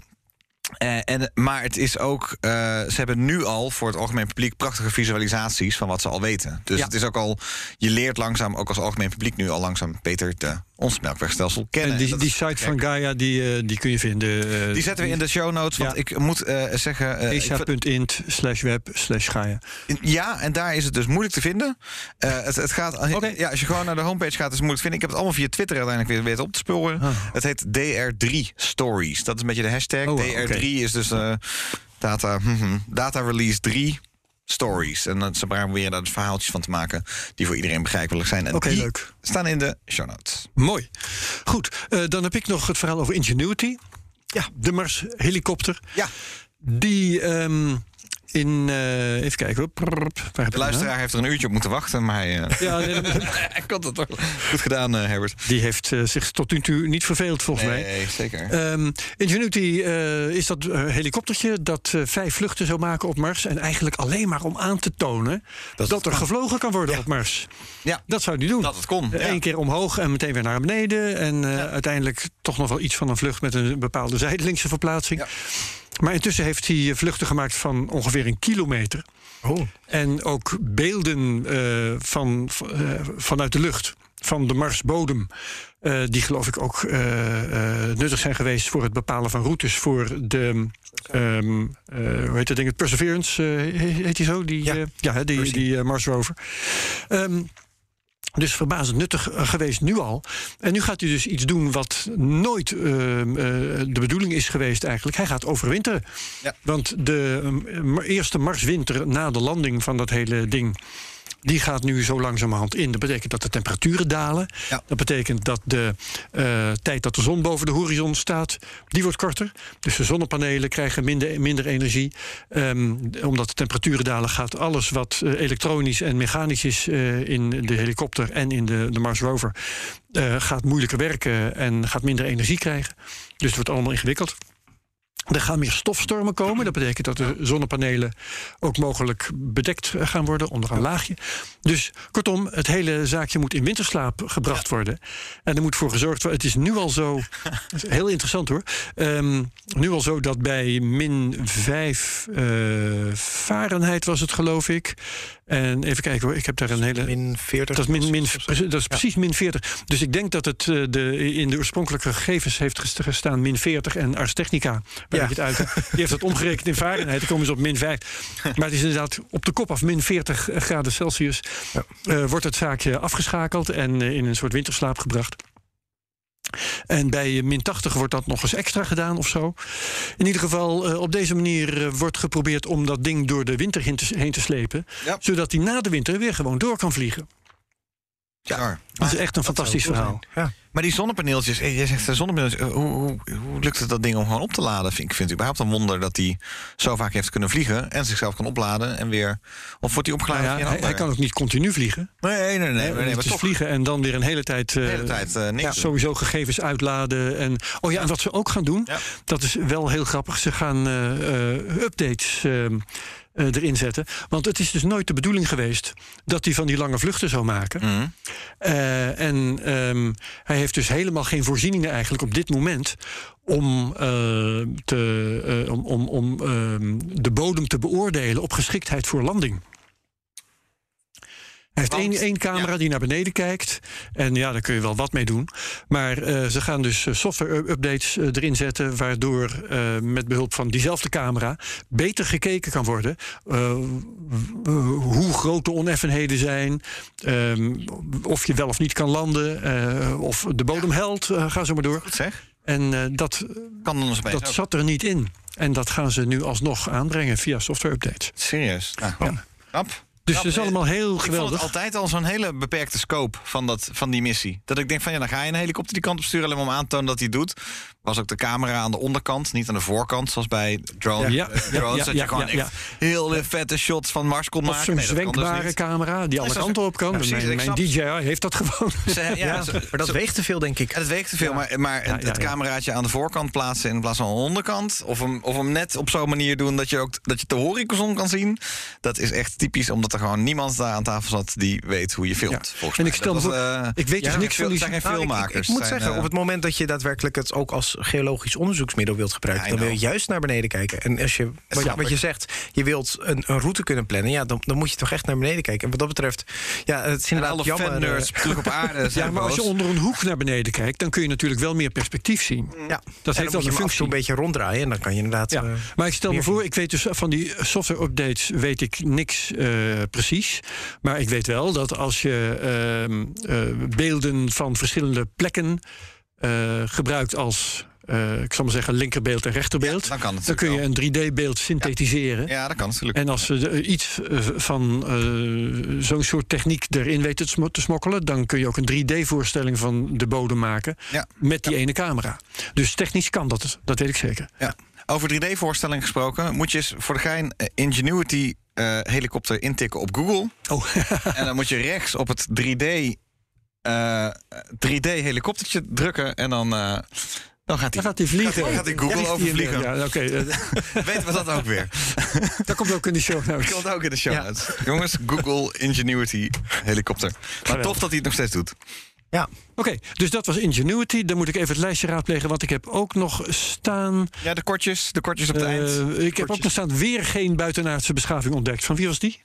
eh, en, maar het is ook, eh, ze hebben nu al voor het algemeen publiek prachtige visualisaties van wat ze al weten. Dus Ja. het is ook al, je leert langzaam, ook als algemeen publiek nu al langzaam beter de, ons melkwegstelsel kennen. En En die, die site van Gaia, die, eh, die kun je vinden. eh, Die zetten we in de show notes, want Ja. ik moet eh, zeggen... vind- esa.int slash web slash Gaia. ja, en daar is het dus moeilijk te vinden. Het, het gaat, ja, als je gewoon naar de homepage gaat, is het moeilijk te vinden. Ik heb het allemaal via Twitter uiteindelijk weer weten op te sporen. Ah. Het heet DR3 Stories. Dat is een beetje de hashtag. Oh, DR3 oké. is dus data, mhm, data release 3 stories. En dan ze proberen daar dus verhaaltjes van te maken die voor iedereen begrijpelijk zijn. En die leuk. staan in de show notes. Mooi. Goed, eh, dan heb ik nog het verhaal over Ingenuity. Ja. De Mars helikopter. Ja. Die ehm, in, eh, even kijken waar De nou? luisteraar heeft er een uurtje op moeten wachten, maar hij, eh, Ja, nee, dat- hij kon het toch goed gedaan, eh, Herbert. die heeft zich tot nu toe niet verveeld volgens mij. Nee, zeker. Ehm, Ingenuity is dat helikoptertje dat vijf vluchten zou maken op Mars. En eigenlijk alleen maar om aan te tonen dat, er gevlogen kan worden op Mars. Ja. Dat zou die doen. Dat het kon. Eén ja. keer omhoog en meteen weer naar beneden. En uiteindelijk toch nog wel iets van een vlucht met een bepaalde zijdelingse verplaatsing. Ja. Maar intussen heeft hij eh, vluchten gemaakt van ongeveer een kilometer. Oh. En ook beelden eh, van, eh, vanuit de lucht, van de Marsbodem. die geloof ik ook nuttig zijn geweest voor het bepalen van routes voor de. ehm, eh, hoe heet dat ding? Het Perseverance, he- heet die zo? Die, Ja. ja die, Percy. die Mars rover. Ehm, dus verbazend nuttig eh, geweest nu al. En nu gaat hij dus iets doen wat nooit ehm, eh, de bedoeling is geweest eigenlijk. Hij gaat overwinteren. Ja. Want de eerste Marswinter na de landing van dat hele ding... die gaat nu zo langzamerhand in. Dat betekent dat de temperaturen dalen. Ja. Dat betekent dat de eh, tijd dat de zon boven de horizon staat... die wordt korter. Dus de zonnepanelen krijgen minder, minder energie. Ehm, omdat de temperaturen dalen gaat alles wat eh, elektronisch en mechanisch is... eh, in de helikopter en in de, de Mars rover... gaat moeilijker werken en gaat minder energie krijgen. Dus het wordt allemaal ingewikkeld. Er gaan meer stofstormen komen. Dat betekent dat de zonnepanelen ook mogelijk bedekt gaan worden onder een laagje. Dus kortom, het hele zaakje moet in winterslaap gebracht worden. En er moet voor gezorgd worden. Het is nu al zo. heel interessant hoor. Ehm, nu al zo dat bij min 5 eh, Fahrenheit was het, geloof ik. En even kijken hoor, ik heb daar een hele. Min 40. Dat is, min, min, dat is precies min 40. Dus ik denk dat het eh, de, in de oorspronkelijke gegevens heeft gest- gestaan min 40. En Ars Technica, waar Ja. ik het uit die heeft dat omgerekend in Fahrenheit. Dan komen ze op min 5. Maar het is inderdaad op de kop af min 40 graden Celsius. eh, wordt het zaakje afgeschakeld en eh, in een soort winterslaap gebracht. En bij min 80 wordt dat nog eens extra gedaan of zo. In ieder geval, eh, op deze manier eh, wordt geprobeerd om dat ding door de winter heen te, heen te slepen. Ja. Zodat hij na de winter weer gewoon door kan vliegen. Ja. Dat is echt een fantastisch verhaal. Ja. Maar die zonnepaneeltjes, eh, jij zegt eh, zonnepaneeltjes, eh, hoe, hoe, hoe lukt het dat ding om gewoon op te laden? Vind, ik vind het überhaupt een wonder dat hij zo vaak heeft kunnen vliegen en zichzelf kan opladen en weer. Of wordt hij opgeladen? Nou ja, hij, kan ook niet continu vliegen. Nee, nee, nee, nee, nee, nee, maar toch vliegen en dan weer een hele tijd, de hele tijd niks. sowieso gegevens uitladen. En, oh ja, en wat ze ook gaan doen, dat is wel heel grappig. Ze gaan updates eh, erin zetten. Want het is dus nooit de bedoeling geweest dat hij van die lange vluchten zou maken. Mhm. Eh, en ehm, hij heeft dus helemaal geen voorzieningen eigenlijk op dit moment om, eh, te, om, om, om ehm, de bodem te beoordelen op geschiktheid voor landing. Hij heeft Want- één, één camera ja. die naar beneden kijkt. En ja, daar kun je wel wat mee doen. Maar eh, ze gaan dus software-updates eh, erin zetten... waardoor eh, met behulp van diezelfde camera... beter gekeken kan worden... eh, hoe groot de oneffenheden zijn... ehm, of je wel of niet kan landen... eh, of de bodem helt, eh, ga zo maar door. Goed zeg. En eh, dat, Kan dat zat er niet in. En dat gaan ze nu alsnog aanbrengen via software-updates. Serieus. Nou, Knap. Dus het is allemaal heel Ik vond geweldig. het altijd al zo'n hele beperkte scope van, dat, van die missie. Dat ik denk van ja, dan ga je een helikopter die kant op sturen... alleen maar om aan te tonen dat hij doet. Was ook de camera aan de onderkant, niet aan de voorkant... zoals bij drone, Ja. eh, drones, Ja, dat ja, je gewoon ja, echt heel vette shots van Mars kon Of maken. zo'n Nee, dat dus zwenkbare camera die alle kanten op kan. Ja, precies, mijn DJI heeft dat gewoon. Ze- ja, Ja, maar dat zo- weegt te veel, denk ik. Ja, het weegt te veel, maar, maar Ja, het, ja, het ja. cameraatje aan de voorkant plaatsen in plaats van aan de onderkant. Of hem, of hem net op zo'n manier doen dat je ook dat je de horizon kan zien. Dat is echt typisch, omdat er gewoon niemand daar aan tafel zat die weet hoe je filmt. Ja. Volgens En mij. ik stel Dat was, eh, ik weet dus ja, niks van die- zijn Nou, ik- filmmakers. Ik, ik moet zijn, zeggen, eh, op het moment dat je daadwerkelijk het ook als geologisch onderzoeksmiddel wilt gebruiken, dan wil je juist naar beneden kijken. En als je, wat, je zegt, je wilt een, een route kunnen plannen, ja, dan, dan moet je toch echt naar beneden kijken. En wat dat betreft, ja, het is inderdaad alle jammer. eh, terug op aarde Ja, maar als je onder een hoek naar beneden kijkt, dan kun je natuurlijk wel meer perspectief zien. ja. Dat heeft dan je functie. een beetje ronddraaien en dan kan je inderdaad. Ja, maar ik stel me voor, ik weet dus van die software-updates weet ik niks precies. Maar ik weet wel dat als je ehm, eh, beelden van verschillende plekken eh, gebruikt als, eh, ik zal maar zeggen, linkerbeeld en rechterbeeld, Ja, dan kan dan kun je een 3D-beeld synthetiseren. Ja, dat kan natuurlijk. En als ze iets eh, van eh, zo'n soort techniek erin weten te smo- te smokkelen, dan kun je ook een 3D-voorstelling van de bodem maken Ja. met die ene camera. Dus technisch kan dat, dat weet ik zeker. Ja. Over 3D-voorstelling gesproken, moet je eens voor de gein eh, Ingenuity eh, helikopter intikken op Google. Oh, en dan moet je rechts op het 3D, eh 3D helikoptertje drukken en dan, eh, dan gaat dan hij. gaat hij vliegen. Dan gaat hij Google overvliegen. Ja, oké. eh, Weten we dat ook weer? dat komt ook in de show Dat notes. komt ook in de show Ja. notes. Jongens, Google Ingenuity helikopter. Maar tof dat hij het nog steeds doet. Ja, Oké, dus dat was Ingenuity. Dan moet ik even het lijstje raadplegen, want ik heb ook nog staan... Ja, de kortjes, de kortjes op het eh, eind. ik heb ook nog staan weer geen buitenaardse beschaving ontdekt. Van wie was die?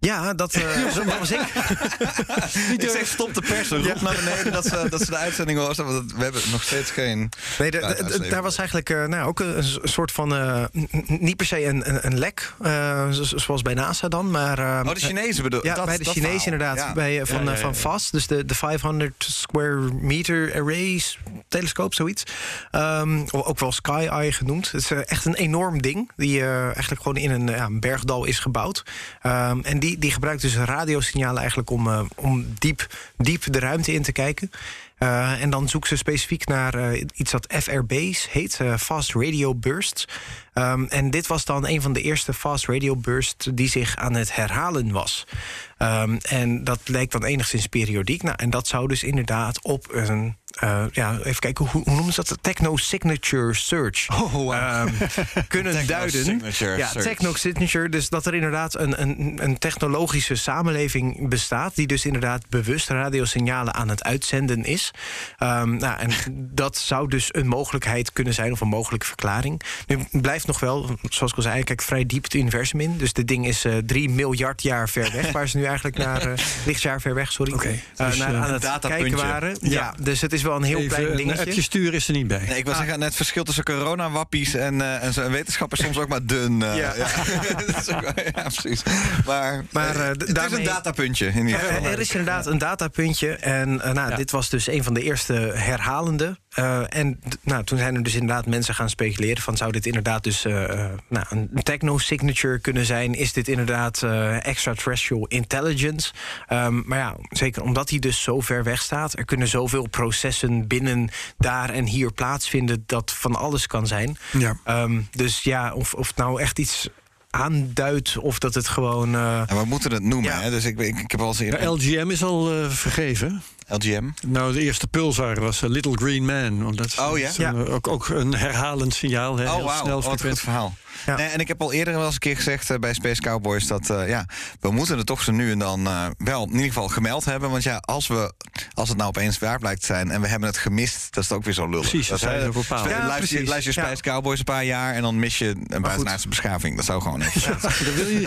Ja dat, eh, zo was ik. Ik zeg stop de pers, roep naar beneden dat ze, dat ze de uitzending was. Want we hebben nog steeds geen... Nee, de- Ja, daar was eigenlijk eh, nou, ook een, soort van. eh, niet per se een, een, een lek, zo- zoals bij NASA dan. Maar, Oh, de Chinezen bedoel Ja, dat- bij de Chinezen inderdaad. Ja. Bij, van, Ja, ja, van ja. FAST, dus de, de 500 square meter arrays telescoop, zoiets. O- ook wel Sky Eye genoemd. Het is echt een enorm ding, die eigenlijk gewoon in een, ja, een bergdal is gebouwd. Ehm, en die, die gebruikt dus radiosignalen eigenlijk om, eh, om diep, diep de ruimte in te kijken. Eh, en dan zoeken ze specifiek naar eh, iets dat FRB's heet, Fast Radio Bursts. Ehm, en dit was dan een van de eerste Fast Radio Bursts die zich aan het herhalen was. Ehm, en dat lijkt dan enigszins periodiek. Nou, en dat zou dus inderdaad op een. eh, ja, even kijken, hoe, hoe noemen ze dat? Techno Signature Search. Oh, wow. Ehm, kunnen Techno duiden. Signature ja, Search. Techno Signature. Dus dat er inderdaad een, een, een technologische samenleving bestaat. die dus inderdaad bewust radiosignalen aan het uitzenden is. Ehm, nou, en dat zou dus een mogelijkheid kunnen zijn, of een mogelijke verklaring. Nu blijft nog wel, zoals ik al zei, hij kijkt vrij diep het universum in. Dus dit ding is eh 3 miljard jaar ver weg. waar ze nu eigenlijk naar. eh, lichtjaar ver weg, sorry. Oké, eh, dus, naar, eh, aan het datapuntje. kijken waren. Ja. dus het is wel een heel klein een dingetje. appje sturen is er niet bij. Nee, ik wil zeggen, het verschil tussen coronawappies en, eh en zo, en wetenschap is soms ook maar dun. eh, Ja. ja. Ook ja, precies. Maar, Maar, het is een datapuntje in ieder geval. Er is inderdaad een datapuntje. En nou, Ja. dit was dus een van de eerste herhalende. Eh, en nou, toen zijn er dus inderdaad mensen gaan speculeren... van zou dit inderdaad dus nou, een techno-signature kunnen zijn? Is dit inderdaad eh, extraterrestrial intelligence? Ehm, maar ja, zeker omdat hij dus zo ver weg staat... er kunnen zoveel processen binnen daar en hier plaatsvinden... dat van alles kan zijn. Ja. Ehm, dus ja, of, of het nou echt iets aanduidt... of dat het gewoon... eh, En we moeten het noemen, Ja. hè? dus ik, ik, ik heb al eens Ja, eerder... LGM is al eh, vergeven. LGM. Nou, de eerste pulsar was eh, Little Green Man. Want dat is, Oh, ja? dat is een, ook, ook een herhalend signaal. Hè, Oh, heel wauw. Oh, wat een goed verhaal. Ja. Nee, en ik heb al eerder wel eens een keer gezegd eh, bij Space Cowboys... dat eh, ja, we moeten het toch zo nu en dan eh, wel in ieder geval gemeld hebben. Want ja, als, we, als het nou opeens waar blijkt te zijn en we hebben het gemist... dat is het ook weer zo lullig. Precies, dat zijn we bepaald. Ja, luister, je- precies. luister je Ja. Space Cowboys een paar jaar... en dan mis je een buitenaardse beschaving. Dat zou gewoon even... Ja, wil je,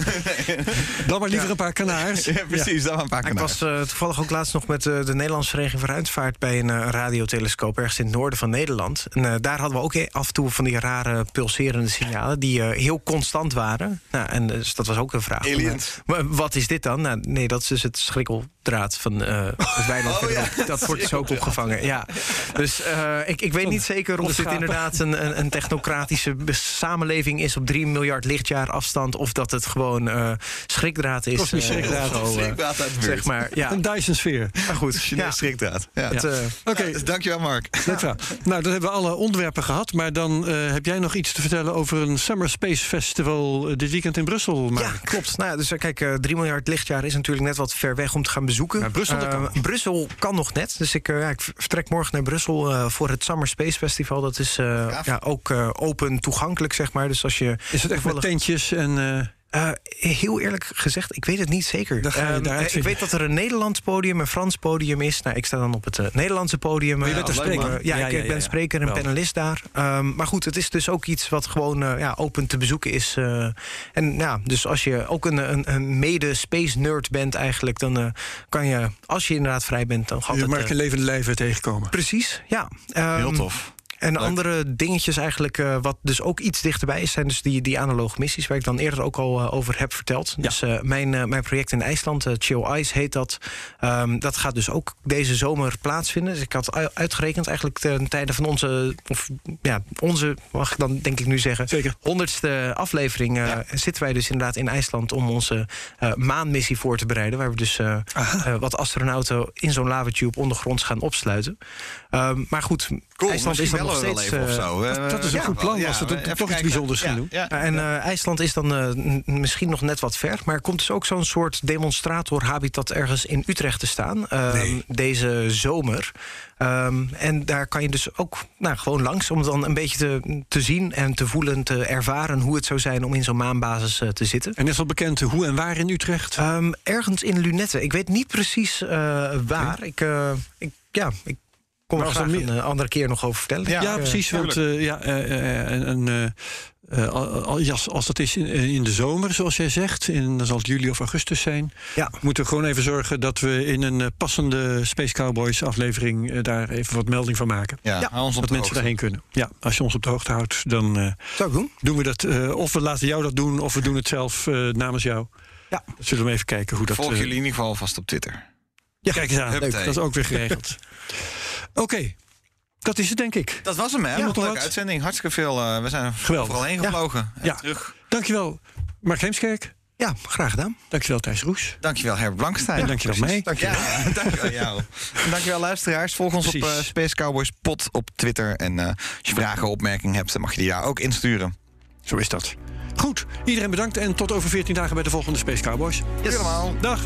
dan maar liever een paar kanaars. precies, dan maar een paar Ik kanalen. was toevallig ook laatst nog met de Nederlandse Vereniging voor Ruimtevaart bij een eh, radiotelescoop ergens in het noorden van Nederland. En eh, daar hadden we ook af en toe van die rare pulserende signalen die eh, heel constant waren. Nou, en dus dat was ook een vraag. Aliens. maar wat is dit dan? Nou, nee, dat is dus het schrikkeldraad van eh, het weiland. Oh, ja. Dat wordt dus ook opgevangen. Ja. Dus eh, ik, ik weet niet zeker of dit inderdaad een, een, een technocratische samenleving is op 3 miljard lichtjaar afstand. Of dat het gewoon eh, schrikdraad is. Eh, schrikdraad. of zo, eh, Schrikdraad uit de buurt. Zeg maar, ja. Een Dyson-sfeer. Maar goed, Chinees ja, schrikdraad. Ja. het, eh, Oké, Ja, dankjewel, Mark. leuk verhaal. Nou, dan hebben we alle onderwerpen gehad. Maar dan eh, heb jij nog iets te vertellen over een Summer Space Festival eh, dit weekend in Brussel. Maar ja, klopt. Nou ja, dus kijk, eh 3 miljard lichtjaar is natuurlijk net wat ver weg om te gaan bezoeken. Maar Brussel, kan. Brussel kan nog net. Dus ik, eh, ja, ik vertrek morgen naar Brussel eh, voor het Summer Space Festival. Dat is eh, ja, ook eh, open toegankelijk, zeg maar. Dus als je is het echt met toevallig- tentjes en... eh, heel eerlijk gezegd, ik weet het niet zeker. Dan ga je Ehm, eh, ik weet dat er een Nederlands podium, een Frans podium is. Nou, ik sta dan op het eh, Nederlandse podium. Je bent spreker? ja, Ja, ik ja, ik ben ja, ja. spreker en panelist daar. Ehm, maar goed, het is dus ook iets wat gewoon ja, open te bezoeken is. eh. en ja, dus als je ook een, een, een mede-space nerd bent eigenlijk... dan eh, kan je, als je inderdaad vrij bent, dan gaat je eh, in levende lijven tegenkomen. Precies, ja. Ehm, Heel tof. En Leuk. andere dingetjes eigenlijk, eh, wat dus ook iets dichterbij is... zijn dus die, die analoge missies, waar ik dan eerder ook al eh, over heb verteld. Dus eh, mijn, mijn project in IJsland, Chill Ice heet dat... ehm, dat gaat dus ook deze zomer plaatsvinden. Dus ik had uitgerekend eigenlijk ten tijde van onze... of ja, onze, mag ik dan denk ik nu zeggen... Zeker. honderdste aflevering zitten wij dus inderdaad in IJsland... om onze maanmissie voor te bereiden. Waar we dus wat astronauten in zo'n lavatube ondergronds gaan opsluiten. Ehm, maar goed, IJsland is dan nog we steeds... wel even of eh, zo. dat- dat is een goed plan, we we- toch iets bijzonders gaan doen. En eh, IJsland is dan eh, misschien nog net wat ver. Maar er komt dus ook zo'n soort demonstrator-habitat ergens in Utrecht te staan. ehm, Nee. Deze zomer. Ehm, en daar kan je dus ook nou, gewoon langs om dan een beetje te, te zien en te voelen, te ervaren hoe het zou zijn om in zo'n maanbasis eh, te zitten. En is al bekend hoe en waar in Utrecht? Ehm, ergens in Lunette. Ik weet niet precies eh, waar. Ik, eh, ik, ja, ik kom er Maar als graag er een eh, andere keer nog over vertellen. Ja, Ja, Eh, precies. Want eh, ja, eh, eh, en, en, eh, eh, al- al- ja, als dat is in, in de zomer, zoals jij zegt, in, dan zal het juli of augustus zijn, Ja. moeten we gewoon even zorgen dat we in een eh, passende Space Cowboys aflevering eh, daar even wat melding van maken. Ja, Ja, hou ons op Dat de mensen hoogte. daarheen kunnen. Ja, als je ons op de hoogte houdt, dan eh, Zou ik doen? doen we dat. eh, of we laten jou dat doen, of we doen het zelf eh, namens jou. Ja. Dan zullen we even kijken hoe dat. Volg eh, jullie in ieder geval vast op Twitter. ja, kijk eens aan. Leuk, dat is ook weer geregeld. Oké, dat is het denk ik. Dat was hem, hè? Ja, leuke uitzending. Hartstikke veel. eh, we zijn Geweldig. vooral heen Ja. gevlogen. En Ja. terug. Dankjewel, Mark Heemskerk. Ja, graag gedaan. Dankjewel, Thijs Roes. Dankjewel, Herbert Blankstein. en dankjewel mij. Dankjewel. Ja, dankjewel jou. En dankjewel luisteraars. Volg ons op eh, Space Cowboys Pot op Twitter. En eh, als je vragen of opmerkingen hebt, dan mag je die daar ook insturen. Zo is dat. Goed, iedereen bedankt en tot over 14 dagen bij de volgende Space Cowboys. Yes. Allemaal. Dag.